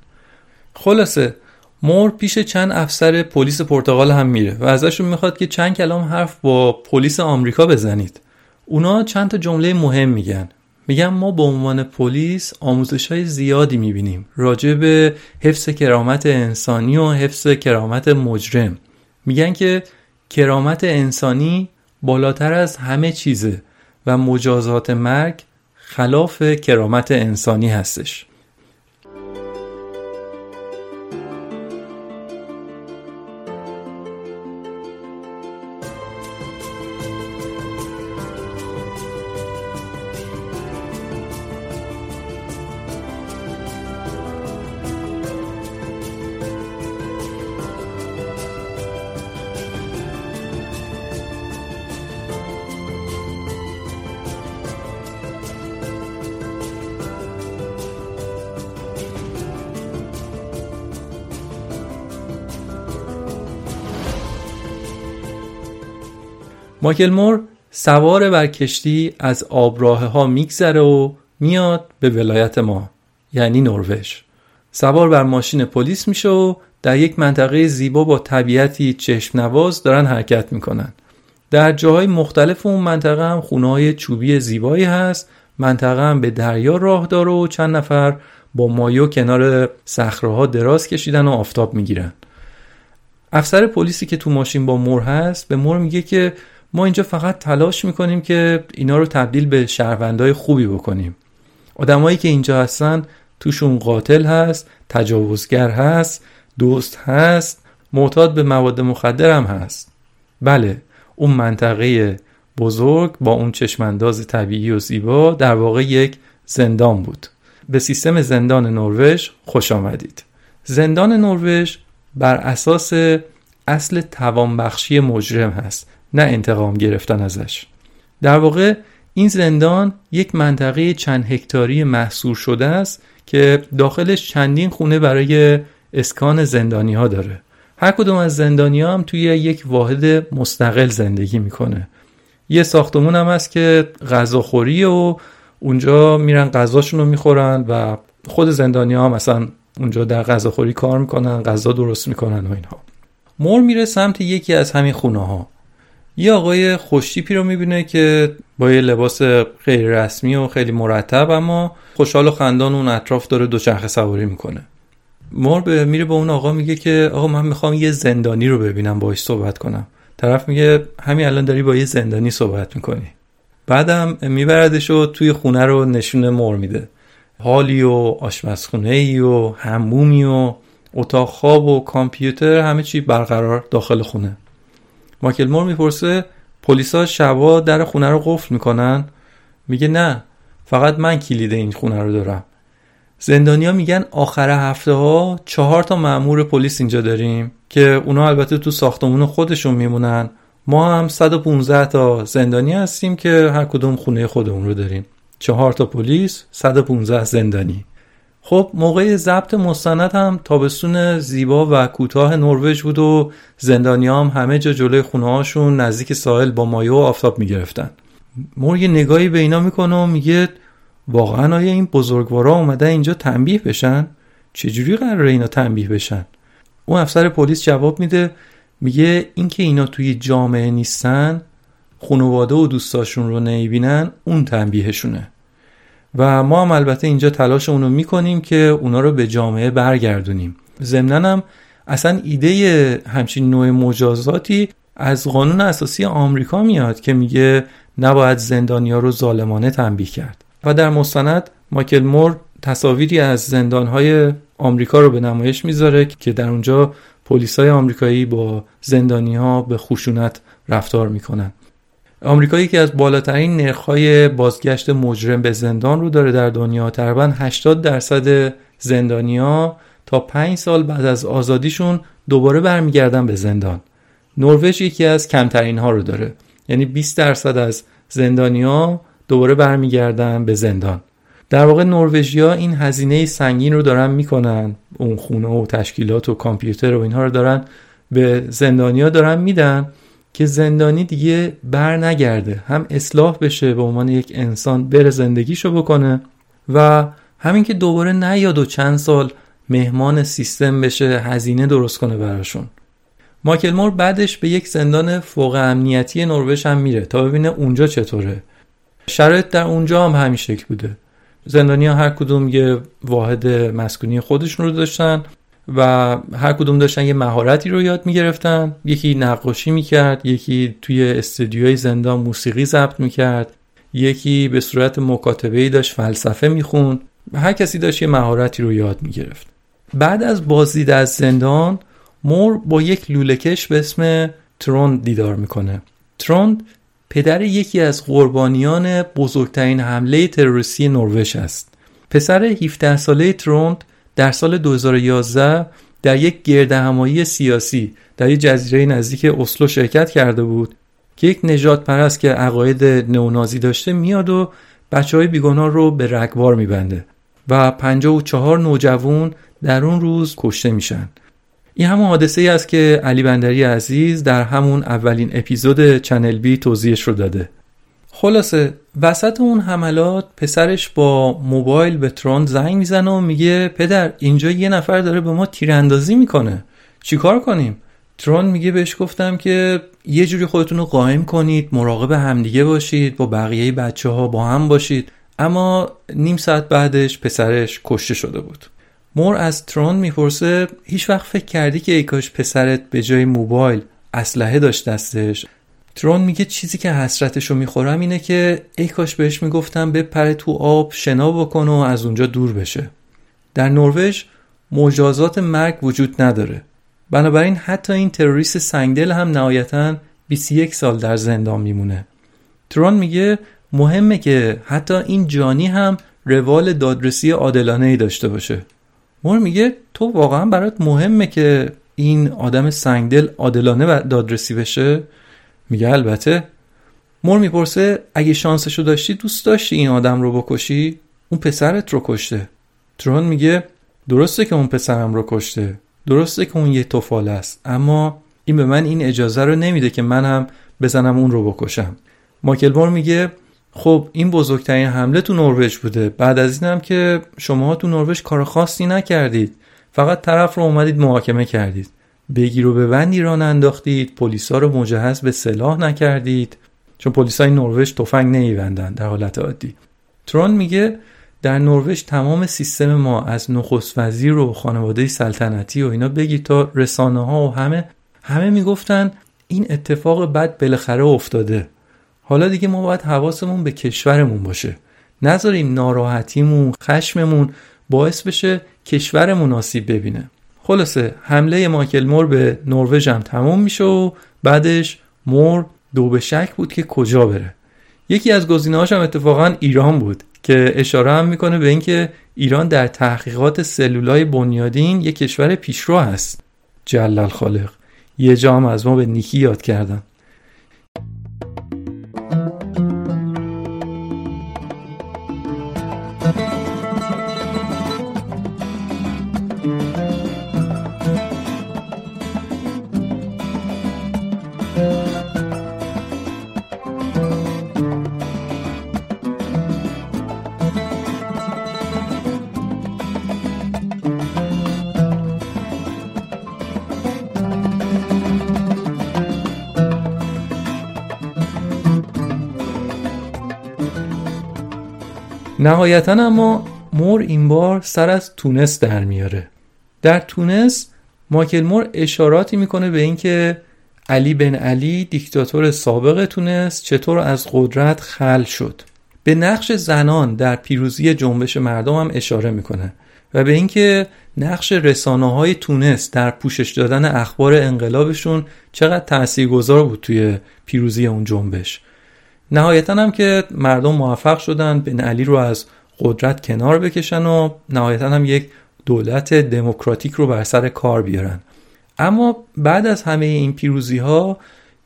خلاصه مور پیش چند افسر پلیس پرتغال هم میره و ازشون می‌خواد که چند کلام حرف با پلیس آمریکا بزنید. اونا چند تا جمله مهم میگن. میگن ما به عنوان پلیس آموزش های زیادی می‌بینیم راجع به حفظ کرامت انسانی و حفظ کرامت مجرم. میگن که کرامت انسانی بالاتر از همه چیزه و مجازات مرگ خلاف کرامت انسانی هستش. مایکل مور سوار بر کشتی از آبراه ها میگذره و میاد به ولایت ما یعنی نروژ. سوار بر ماشین پلیس میشه و در یک منطقه زیبا با طبیعتی چشم نواز دارن حرکت می‌کنن. در جاهای مختلف اون منطقه هم خونه های چوبی زیبایی هست. منطقه هم به دریا راه داره و چند نفر با مایو کنار صخره دراز کشیدن و آفتاب می‌گیرن. افسر پلیسی که تو ماشین با مور هست به مور میگه که ما اینجا فقط تلاش می‌کنیم که اینا رو تبدیل به شهروندای خوبی بکنیم. آدمایی که اینجا هستن توشون قاتل هست تجاوزگر هست دوست هست معتاد به مواد مخدر هم هست. بله اون منطقه بزرگ با اون چشمانداز طبیعی و زیبا در واقع یک زندان بود. به سیستم زندان نروژ خوش آمدید. زندان نروژ بر اساس اصل توانبخشی مجرم هست. نه انتقام گرفتن ازش. در واقع این زندان یک منطقه چند هکتاری محصور شده است که داخلش چندین خونه برای اسکان زندانی ها داره. هر کدوم از زندانی ها هم توی یک واحد مستقل زندگی می‌کنه. یه ساختمون هم هست که غذاخوری و اونجا میرن غذاشون رو می‌خورن و خود زندانی ها مثلا اونجا در غذاخوری کار می‌کنن غذا درست می‌کنن و اینها. مور میره سمت یکی از همین خونه ها یه آقای خوشتیپی رو می‌بینه که با یه لباس غیر رسمی و خیلی مرتب اما خوشحال و خندان اون اطراف داره دوچرخه سواری می‌کنه. مور به میره به اون آقا میگه که آقا من می‌خوام یه زندانی رو ببینم باش صحبت کنم. طرف میگه همین الان داری با یه زندانی صحبت می‌کنی. بعدم میبردش و توی خونه رو نشون مور میده. حالی و آشپزخونه ای و همومی و اتاق خواب و کامپیوتر همه چی برقرار داخل خونه. ماکل مور می‌پرسه پلیسا شبا در خونه رو قفل می‌کنن؟ میگه نه فقط من کلید این خونه رو دارم. زندانیا میگن آخر هفته ها چهار تا مأمور پلیس اینجا داریم که اونا البته تو ساختمون خودشون میمونن. ما هم 115 تا زندانی هستیم که هر کدوم خونه خودمون رو داریم. چهار تا پلیس 115 زندانی. خب موقع ضبط مستند هم تابستون زیبا و کوتاه نروژ بود و زندانیام همه جا جلوی خونه هاشون نزدیک ساحل با مایه و آفتاب می‌گرفتن. مور یه نگاهی به اینا می‌کنه و میگه واقعا آیا این بزرگوارا اومدن اینجا تنبیه بشن؟ چجوری قراره اینا تنبیه بشن؟ اون افسر پلیس جواب میده میگه اینکه اینا توی جامعه نیستن خانواده و دوستاشون رو نمی‌بینن اون تنبیهشونه. و ما هم البته اینجا تلاش اونو می‌کنیم که اونا رو به جامعه برگردونیم. ضمنا هم اصلا ایده همچین نوع مجازاتی از قانون اساسی آمریکا میاد که میگه نباید زندانیا رو ظالمانه تنبیه کرد. و در مستند مایکل مور تصاویری از زندانهای آمریکا رو به نمایش می‌ذاره که در اونجا پلیسای آمریکایی با زندانی ها به خشونت رفتار می‌کنن. آمریکا یکی از بالاترین نرخ‌های بازگشت مجرم به زندان رو داره در دنیا. تقریبا 80 درصد زندانیا تا 5 سال بعد از آزادیشون دوباره برمیگردن به زندان. نروژ یکی از کمترین ها رو داره. یعنی 20 درصد از زندانیا دوباره برمیگردن به زندان. در واقع نروژیا این هزینه سنگین رو دارن می‌کنن. اون خونه و تشکیلات و کامپیوتر و اینها رو دارن به زندانیا دارن میدن. که زندانی دیگه بر نگرده. هم اصلاح بشه به عنوان یک انسان بره زندگیشو بکنه و همین که دوباره نیاد و چند سال مهمان سیستم بشه هزینه درست کنه براشون. مایکل مور بعدش به یک زندان فوق امنیتی نروژ هم میره تا ببینه اونجا چطوره. شرایط در اونجا هم همین شکل بوده. زندانیا هر کدوم یه واحد مسکونی خودشون رو داشتن. و هر کدوم داشتن یه مهارتی رو یاد می‌گرفتن. یکی نقاشی می‌کرد یکی توی استودیوی زندان موسیقی ضبط می‌کرد یکی به صورت مکاتبه داشت فلسفه می‌خوند. هر کسی داشت یه مهارتی رو یاد می‌گرفت. بعد از بازدید از زندان مور با یک لولکش به اسم تروند دیدار می‌کنه. تروند پدر یکی از قربانیان بزرگترین حمله تروریستی نروژ است. پسر 17 ساله تروند در سال 2011 در یک گرد همایی سیاسی در یک جزیره نزدیک اسلو شرکت کرده بود که یک نجات پرست که عقاید نئونازی داشته میاد و بچه های بیگناه رو به رگبار میبنده و 54 نوجوان در اون روز کشته میشن. این همون حادثه ای است که علی بندری عزیز در همون اولین اپیزود چنل بی توضیحش رو داده. خلاصه وسط اون حملات پسرش با موبایل به ترون زنگ می‌زنه و میگه پدر اینجا یه نفر داره به ما تیراندازی می‌کنه. چیکار کنیم؟ ترون میگه بهش گفتم که یه جوری خودتون رو قایم کنید مراقب همدیگه باشید با بقیه بچه ها با هم باشید. اما نیم ساعت بعدش پسرش کشته شده بود. مور از ترون می‌پرسه هیچ وقت فکر کردی که ای کاش پسرت به جای موبایل اسلحه داشت دستش؟ ترون میگه چیزی که حسرتشو می‌خورم اینه که ای کاش بهش می‌گفتم بپره تو آب شنا بکن و از اونجا دور بشه. در نروژ مجازات مرگ وجود نداره. بنابراین حتی این تروریست سنگدل هم نهایتا 21 سال در زندان میمونه. ترون میگه مهمه که حتی این جانی هم روال دادرسی عادلانه ای داشته باشه. مور میگه تو واقعا برات مهمه که این آدم سنگدل عادلانه دادرسی بشه؟ میگه البته. مور می‌پرسه اگه شانسشو داشتی دوست داشتی این آدم رو بکشی؟ اون پسرت رو کشته. ترون میگه درسته که اون پسرم رو کشته. درسته که اون یه توفال است. اما این به من این اجازه رو نمیده که من هم بزنم اون رو بکشم. ماکل مور میگه خب این بزرگترین حمله تو نروژ بوده. بعد از اینم که شما تو نروژ کار خاصی نکردید. فقط طرف رو اومدید محاکمه کردید. بگیر و ببندی ران انداختید پلیسا رو مجهز به سلاح نکردید. چون پلیسای نروژ تفنگ نمیبندن در حالت عادی. ترون میگه در نروژ تمام سیستم ما از نخست وزیر و خانواده سلطنتی و اینا بگی تا رسانه ها و همه همه می‌گفتن این اتفاق بد بالاخره افتاده. حالا دیگه ما باید حواسمون به کشورمون باشه. نذاریم ناراحتیمون خشممون باعث بشه کشورمون آسیب ببینه. خلاصه حمله مایکل مور به نروژ هم تموم میشه و بعدش مور دو به شک بود که کجا بره. یکی از گزینه‌هاش هم اتفاقا ایران بود که اشاره هم می‌کنه به اینکه ایران در تحقیقات سلولای بنیادین یک کشور پیشرو هست. جلال خالق. یه جام از ما به نیکی یاد کردن. نهایتا اما مور این بار سر از تونس در میاره. در تونس مایکل مور اشاراتی می‌کنه به اینکه علی بن علی دیکتاتور سابق تونس چطور از قدرت خل شد. به نقش زنان در پیروزی جنبش مردم هم اشاره می‌کنه و به اینکه نقش رسانه های تونس در پوشش دادن اخبار انقلابشون چقدر تاثیرگذار بود توی پیروزی اون جنبش. نهایتا هم که مردم موفق شدن بن علی رو از قدرت کنار بکشن و نهایتا هم یک دولت دموکراتیک رو بر سر کار بیارن. اما بعد از همه این پیروزی ها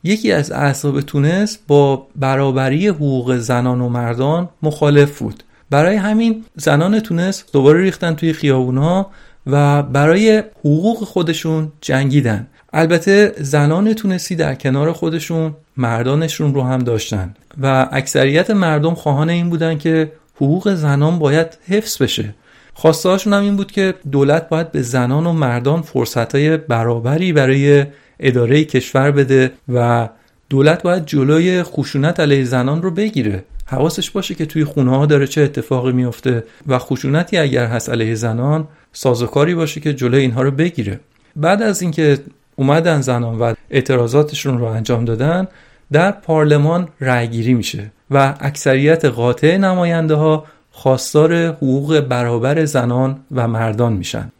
یکی از اعصاب تونس با برابری حقوق زنان و مردان مخالف بود. برای همین زنان تونس دوباره ریختن توی خیابونا و برای حقوق خودشون جنگیدن. البته زنان تونسی در کنار خودشون مردانشون رو هم داشتن. و اکثریت مردم خواهان این بودن که حقوق زنان باید حفظ بشه. خواستهاشون هم این بود که دولت باید به زنان و مردان فرصتهای برابری برای اداره کشور بده و دولت باید جلوی خشونت علیه زنان رو بگیره. حواسش باشه که توی خونه ها داره چه اتفاقی میفته و خشونتی اگر هست علیه زنان سازوکاری باشه که جلوی اینها رو بگیره. بعد از اینکه اومدن زنان و اعتراضاتشون رو انجام دادن در پارلمان رأیگیری میشه و اکثریت قاطع نماینده ها خواستار حقوق برابر زنان و مردان میشن.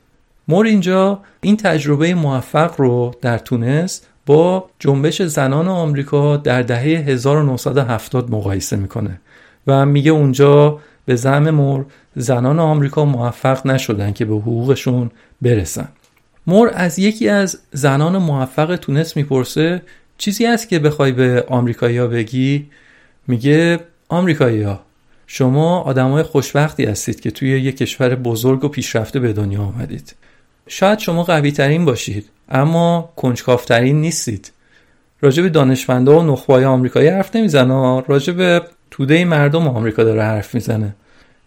مور اینجا این تجربه موفق رو در تونس با جنبش زنان آمریکا در دهه 1970 مقایسه می‌کنه و میگه اونجا به زعم مور زنان آمریکا موفق نشدن که به حقوقشون برسن. مور از یکی از زنان موفق تونس می‌پرسه چیزی هست که بخوای به آمریکایی‌ها بگی؟ میگه آمریکایی‌ها شما آدمای خوشبختی هستید که توی یک کشور بزرگ و پیشرفته به دنیا آمدید شاید شما قوی ترین باشید اما کنجکافترین نیستید. راجب دانشمندا و نخبای آمریکایی حرف نمی‌زنه راجب توده مردم آمریکا داره حرف می‌زنه.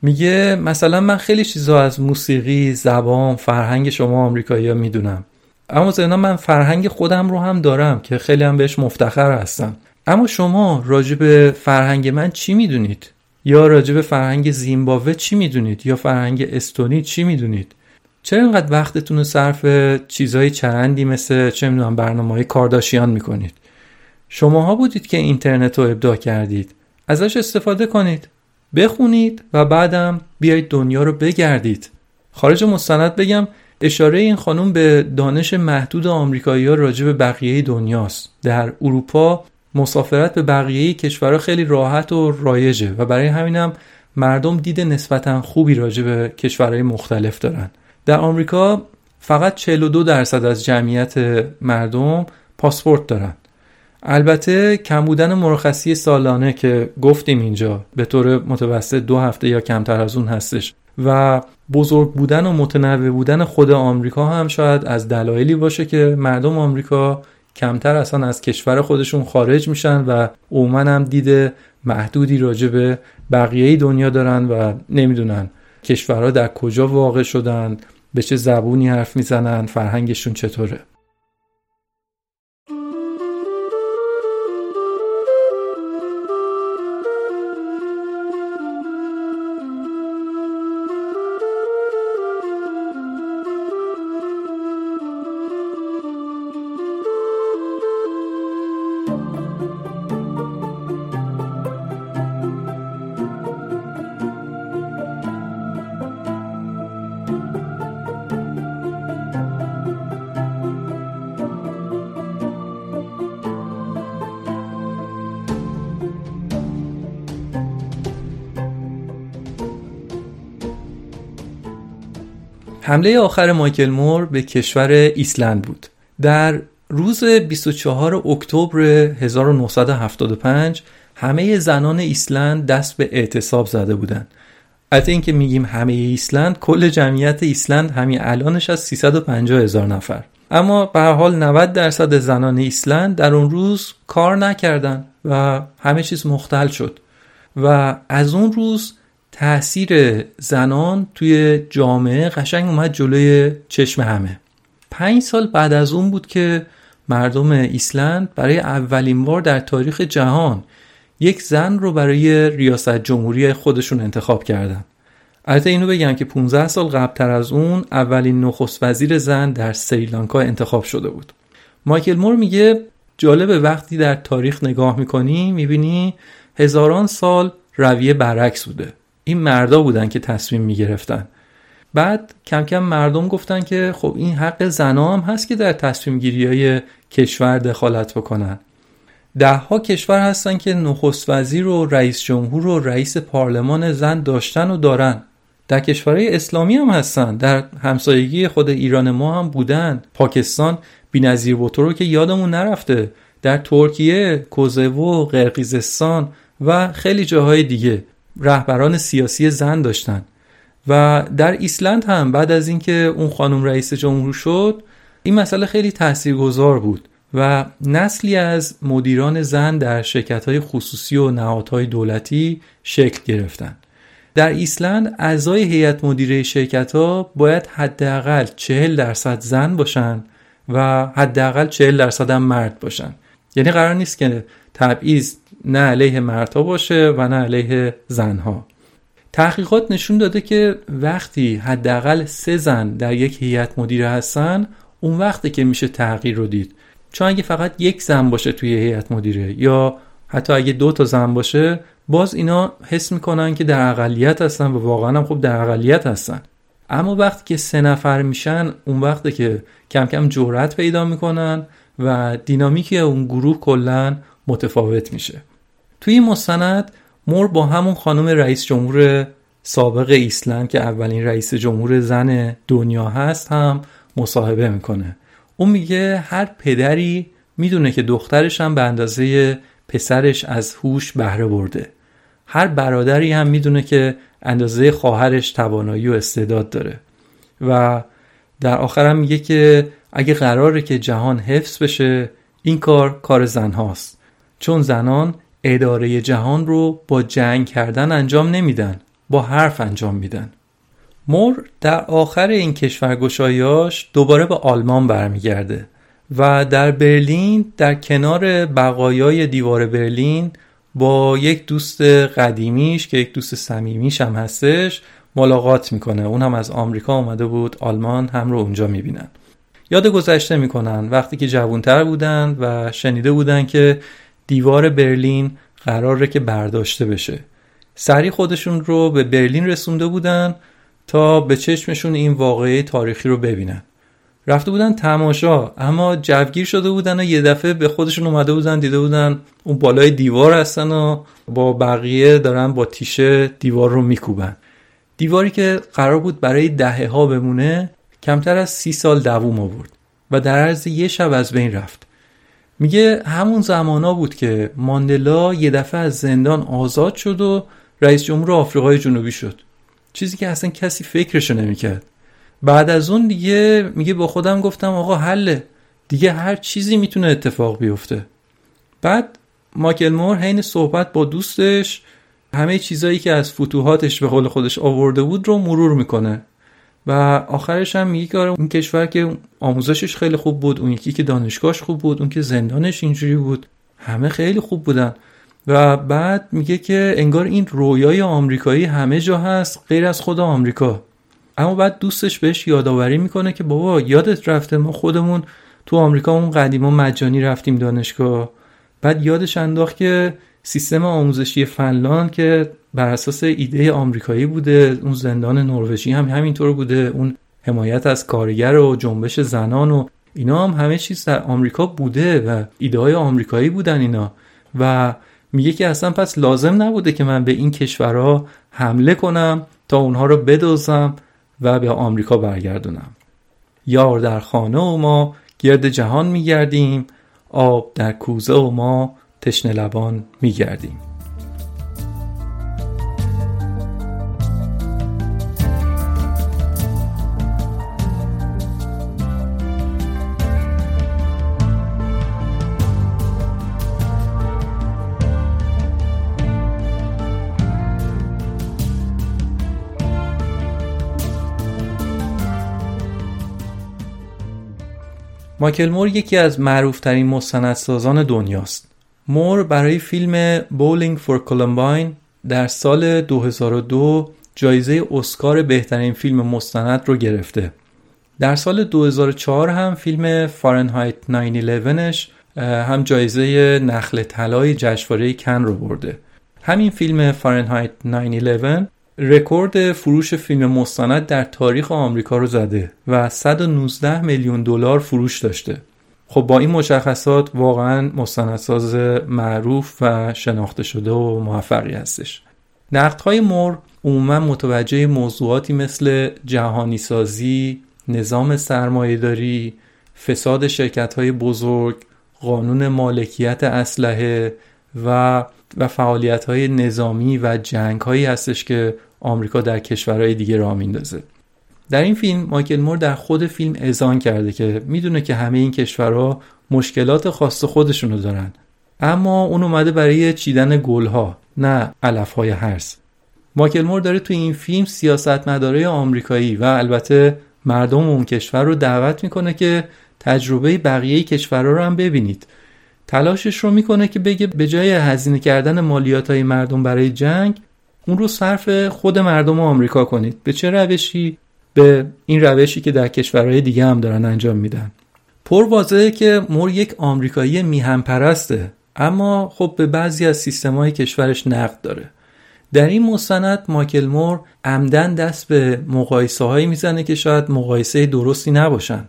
میگه مثلا من خیلی چیزا از موسیقی زبان فرهنگ شما آمریکایی ها می‌دونم. اما زینا من فرهنگ خودم رو هم دارم که خیلی هم بهش مفتخر هستم. اما شما راجب فرهنگ من چی می‌دونید؟ یا راجب فرهنگ زیمبابوه چی می‌دونید؟ یا فرهنگ استونی چی می‌دونید؟ چرا اینقدر وقتتون رو صرف چیزهای چرندی مثل چه می‌دونم برنامه های کارداشیان می‌کنید؟ شماها بودید که اینترنت رو ابداع کردید. ازش استفاده کنید. بخونید و بعدم بیایید دنیا رو بگردید. خارج مستند بگم اشاره این خانم به دانش محدود آمریکایی ها راجع به بقیه دنیاست. در اروپا مسافرت به بقیه کشورها خیلی راحت و رایجه و برای همینم مردم دید نسبتا خوبی راجع به کشورهای مختلف دارن. در آمریکا فقط 42 درصد از جمعیت مردم پاسپورت دارن. البته کم بودن مرخصی سالانه که گفتیم اینجا به طور متوسط دو هفته یا کمتر از اون هستش. و بزرگ بودن و متنوع بودن خود آمریکا هم شاید از دلایلی باشه که مردم آمریکا کمتر اصلا از کشور خودشون خارج میشن و عموما هم دید محدودی راجع به بقیه دنیا دارن و نمی‌دونن کشورها در کجا واقع شدن به چه زبونی حرف می‌زنن فرهنگشون چطوره. حمله آخر مایکل مور به کشور ایسلند بود. در روز 24 اکتبر 1975 همه زنان ایسلند دست به اعتصاب زده بودند. البته اینکه میگیم همه ایسلند کل جمعیت ایسلند همین الانش از 350 هزار نفر. اما به هر حال 90 درصد زنان ایسلند در اون روز کار نکردند و همه چیز مختل شد. و از اون روز تاثیر زنان توی جامعه قشنگ اومد جلوی چشم همه. پنج سال بعد از اون بود که مردم ایسلند برای اولین بار در تاریخ جهان یک زن رو برای ریاست جمهوری خودشون انتخاب کردن. البته اینو بگم که 15 سال قبلتر از اون اولین نخست وزیر زن در سریلانکا انتخاب شده بود. مایکل مور میگه جالب وقتی در تاریخ نگاه می‌کنی می‌بینی هزاران سال رویه برعکس بوده. این مردا بودن که تصمیم می‌گرفتن. بعد کم کم مردم گفتن که خب این حق زنا هم هست که در تصمیم گیری های کشور دخالت بکنن. ده ها کشور هستن که نخست وزیر و رئیس جمهور و رئیس پارلمان زن داشتن و دارن. در کشورهای اسلامی هم هستن. در همسایگی خود ایران ما هم بودن. پاکستان بینظیر بوتو که یادمون نرفته. در ترکیه کوزوو قرقیزستان و خیلی جاهای دیگه. رهبران سیاسی زن داشتن. و در ایسلند هم بعد از اینکه اون خانم رئیس جمهور شد این مسئله خیلی تاثیرگذار بود و نسلی از مدیران زن در شرکت های خصوصی و نهادهای دولتی شکل گرفتن. در ایسلند اعضای هیئت مدیره شرکت ها باید حداقل 40 درصد زن باشن و حداقل 40 درصد هم مرد باشن. یعنی قرار نیست که تبعیض نه علیه مردها باشه و نه علیه زنها. تحقیقات نشون داده که وقتی حداقل سه زن در یک هیئت مدیره هستن اون وقتی که میشه تغییر رو دید. چون اگه فقط یک زن باشه توی هیئت مدیره یا حتی اگه دو تا زن باشه باز اینا حس می‌کنن که در اقلیت هستن و واقعا هم خوب در اقلیت هستن. اما وقتی که سه نفر میشن اون وقتی که کم کم جورت پیدا می‌کنن و دینامیک اون گروه کلا متفاوت میشه. توی این مستند مور با همون خانم رئیس جمهور سابق ایسلند که اولین رئیس جمهور زن دنیا هست هم مصاحبه می‌کنه. اون میگه هر پدری می‌دونه که دخترش هم به اندازه پسرش از هوش بهره برده. هر برادری هم می‌دونه که اندازه خواهرش توانایی و استعداد داره. و در آخرم میگه که اگه قراره که جهان حفظ بشه این کار کار زن هاست چون زنان اداره جهان رو با جنگ کردن انجام نمیدن با حرف انجام میدن. مور در آخر این کشورگشایاش دوباره به آلمان برمیگرده و در برلین در کنار بقایای دیوار برلین با یک دوست قدیمیش که یک دوست صمیمیش هم هستش ملاقات می‌کنه. اون هم از آمریکا آمده بود آلمان هم رو اونجا می‌بینن. یاد گذشته می‌کنن وقتی که جوانتر بودن و شنیده بودن که دیوار برلین قراره که برداشته بشه. سری خودشون رو به برلین رسونده بودن تا به چشمشون این واقعه تاریخی رو ببینن. رفته بودن تماشا اما جوگیر شده بودن و یه دفعه به خودشون اومده بودن دیده بودن اون بالای دیوار هستن و با بقیه دارن با تیشه دیوار رو میکوبن. دیواری که قرار بود برای دهه ها بمونه کمتر از سی سال دووم آورد و در عرض یه شب از بین رفت. میگه همون زمانا بود که ماندلا یه دفعه از زندان آزاد شد و رئیس جمهور آفریقای جنوبی شد. چیزی که اصلا کسی فکرشو نمی‌کرد. بعد از اون دیگه میگه با خودم گفتم آقا حله دیگه هر چیزی می‌تونه اتفاق بیفته. بعد ماکل مور حین صحبت با دوستش همه چیزایی که از فتوحاتش به قول خودش آورده بود رو مرور می‌کنه. و آخرش هم میگه که آره اون کشور که آموزشش خیلی خوب بود اون یکی که دانشگاهش خوب بود اون که زندانش اینجوری بود همه خیلی خوب بودن. و بعد میگه که انگار این رویای آمریکایی همه جا هست غیر از خود آمریکا. اما بعد دوستش بهش یادآوری می‌کنه که بابا یادت رفته ما خودمون تو آمریکا اون قدیما مجانی رفتیم دانشگاه. بعد یادش انداخت که سیستم آموزشی فنلاند که بر اساس ایده آمریکایی بوده اون زندان نروژی هم همینطور بوده اون حمایت از کارگر و جنبش زنان و اینا هم همه چیز در آمریکا بوده و ایده های آمریکایی بودن اینا. و میگه که اصلا پس لازم نبوده که من به این کشورها حمله کنم تا اونها رو بدوزم و به آمریکا برگردونم. یار در خانه و ما گرد جهان میگردیم آب در کوزه و ما تشنه لبان میگردیم. مایکل مور یکی از معروفترین مستندسازان دنیاست. مور برای فیلم Bowling for Columbine در سال 2002 جایزه اسکار بهترین فیلم مستند رو گرفته. در سال 2004 هم فیلم فارنهایت 911ش هم جایزه نخل طلای جشنواره کن رو برده. همین فیلم فارنهایت 911 رکورد فروش فیلم مستند در تاریخ آمریکا رو زده و 119 میلیون دلار فروش داشته. خب با این مشخصات واقعا مستندساز معروف و شناخته شده و موفقی هستش. نقدهای مور عموما متوجه موضوعاتی مثل جهانی سازی، نظام سرمایهداری، فساد شرکت های بزرگ، قانون مالکیت اسلحه و و فعالیت های نظامی و جنگ هایی هستش که آمریکا در کشورهای دیگه راه میندازه در این فیلم مایکل مور در خود فیلم اذعان کرده که می‌دونه که همه این کشورها مشکلات خاص خودشونو دارن. اما اون اومده برای چیدن گلها نه علف های هرس. مایکل مور داره تو این فیلم سیاستمدارای آمریکایی و البته مردم اون کشور رو دعوت می‌کنه که تجربه بقیه کشورها رو هم ببینید. تلاشش رو می‌کنه که بگه به جای هزینه کردن مالیات های مردم برای جنگ اون رو صرف خود مردم آمریکا کنید. به چه روشی؟ به این روشی که در کشورهای دیگه هم دارن انجام میدن. پر واضحه که مور یک آمریکایی میهم پرسته اما خب به بعضی از سیستمهای کشورش نقد داره. در این مستند ماکل مور عمدن دست به مقایسه هایی می‌زنه که شاید مقایسه درستی نباشن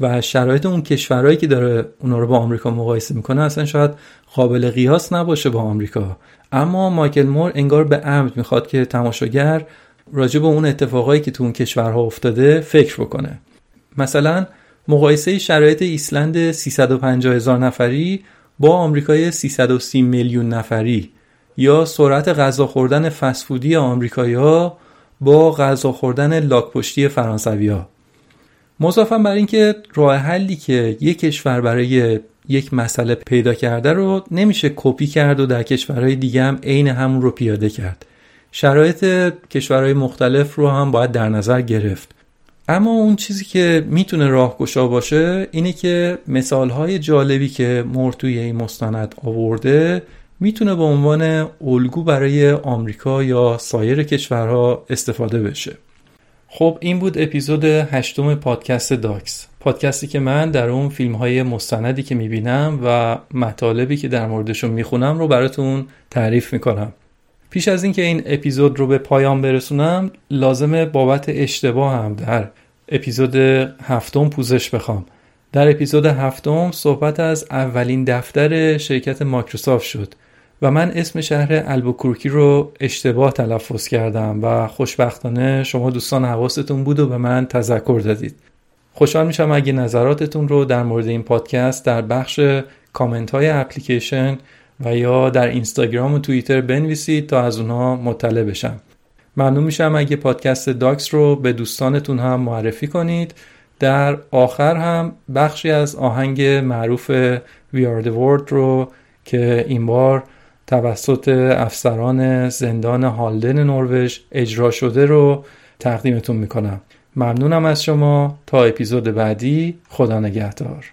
و شرایط اون کشورهایی که داره اونا رو با آمریکا مقایسه می‌کنه اصلا شاید قابل قیاس نباشه با آمریکا. اما مایکل مور انگار به عمد می‌خواد که تماشاگر راجع به اون اتفاقایی که تو اون کشورها افتاده فکر بکنه. مثلا مقایسه شرایط ایسلند 350 هزار نفری با آمریکای 330 میلیون نفری یا سرعت غذا خوردن فسفودی آمریکایی ها با غذا خوردن لاکپشتی فرانسوی ها بر اینکه راه حلی که یک کشور برای یک مسئله پیدا کرده رو نمیشه کپی کرد و در کشورهای دیگه هم عین همون رو پیاده کرد. شرایط کشورهای مختلف رو هم باید در نظر گرفت. اما اون چیزی که می‌تونه راهگشا باشه اینه که مثالهای جالبی که مرتوی این مستند آورده می‌تونه به عنوان الگو برای آمریکا یا سایر کشورها استفاده بشه. خب این بود اپیزود هشتم پادکست داکس. پادکستی که من در اون فیلم های مستندی که می‌بینم و مطالبی که در موردشون می‌خونم رو براتون تعریف می‌کنم. پیش از اینکه این اپیزود رو به پایان برسونم لازمه بابت اشتباه هم در اپیزود هفتم پوزش بخوام. در اپیزود هفتم صحبت از اولین دفتر شرکت مایکروسافت شد و من اسم شهر البوکورکی رو اشتباه تلفظ کردم و خوشبختانه شما دوستان حواستون بود و به من تذکر دادید. خوشحال میشم اگه نظراتتون رو در مورد این پادکست در بخش کامنت های اپلیکیشن و یا در اینستاگرام و توییتر بنویسید تا از اونها مطلع بشم. ممنون میشم اگه پادکست داکس رو به دوستانتون هم معرفی کنید. در آخر هم بخشی از آهنگ معروف We Are The World رو که این بار توسط افسران زندان هالدن نروژ اجرا شده رو تقدیمتون می‌کنم. ممنونم از شما. تا اپیزود بعدی خدا نگهدار.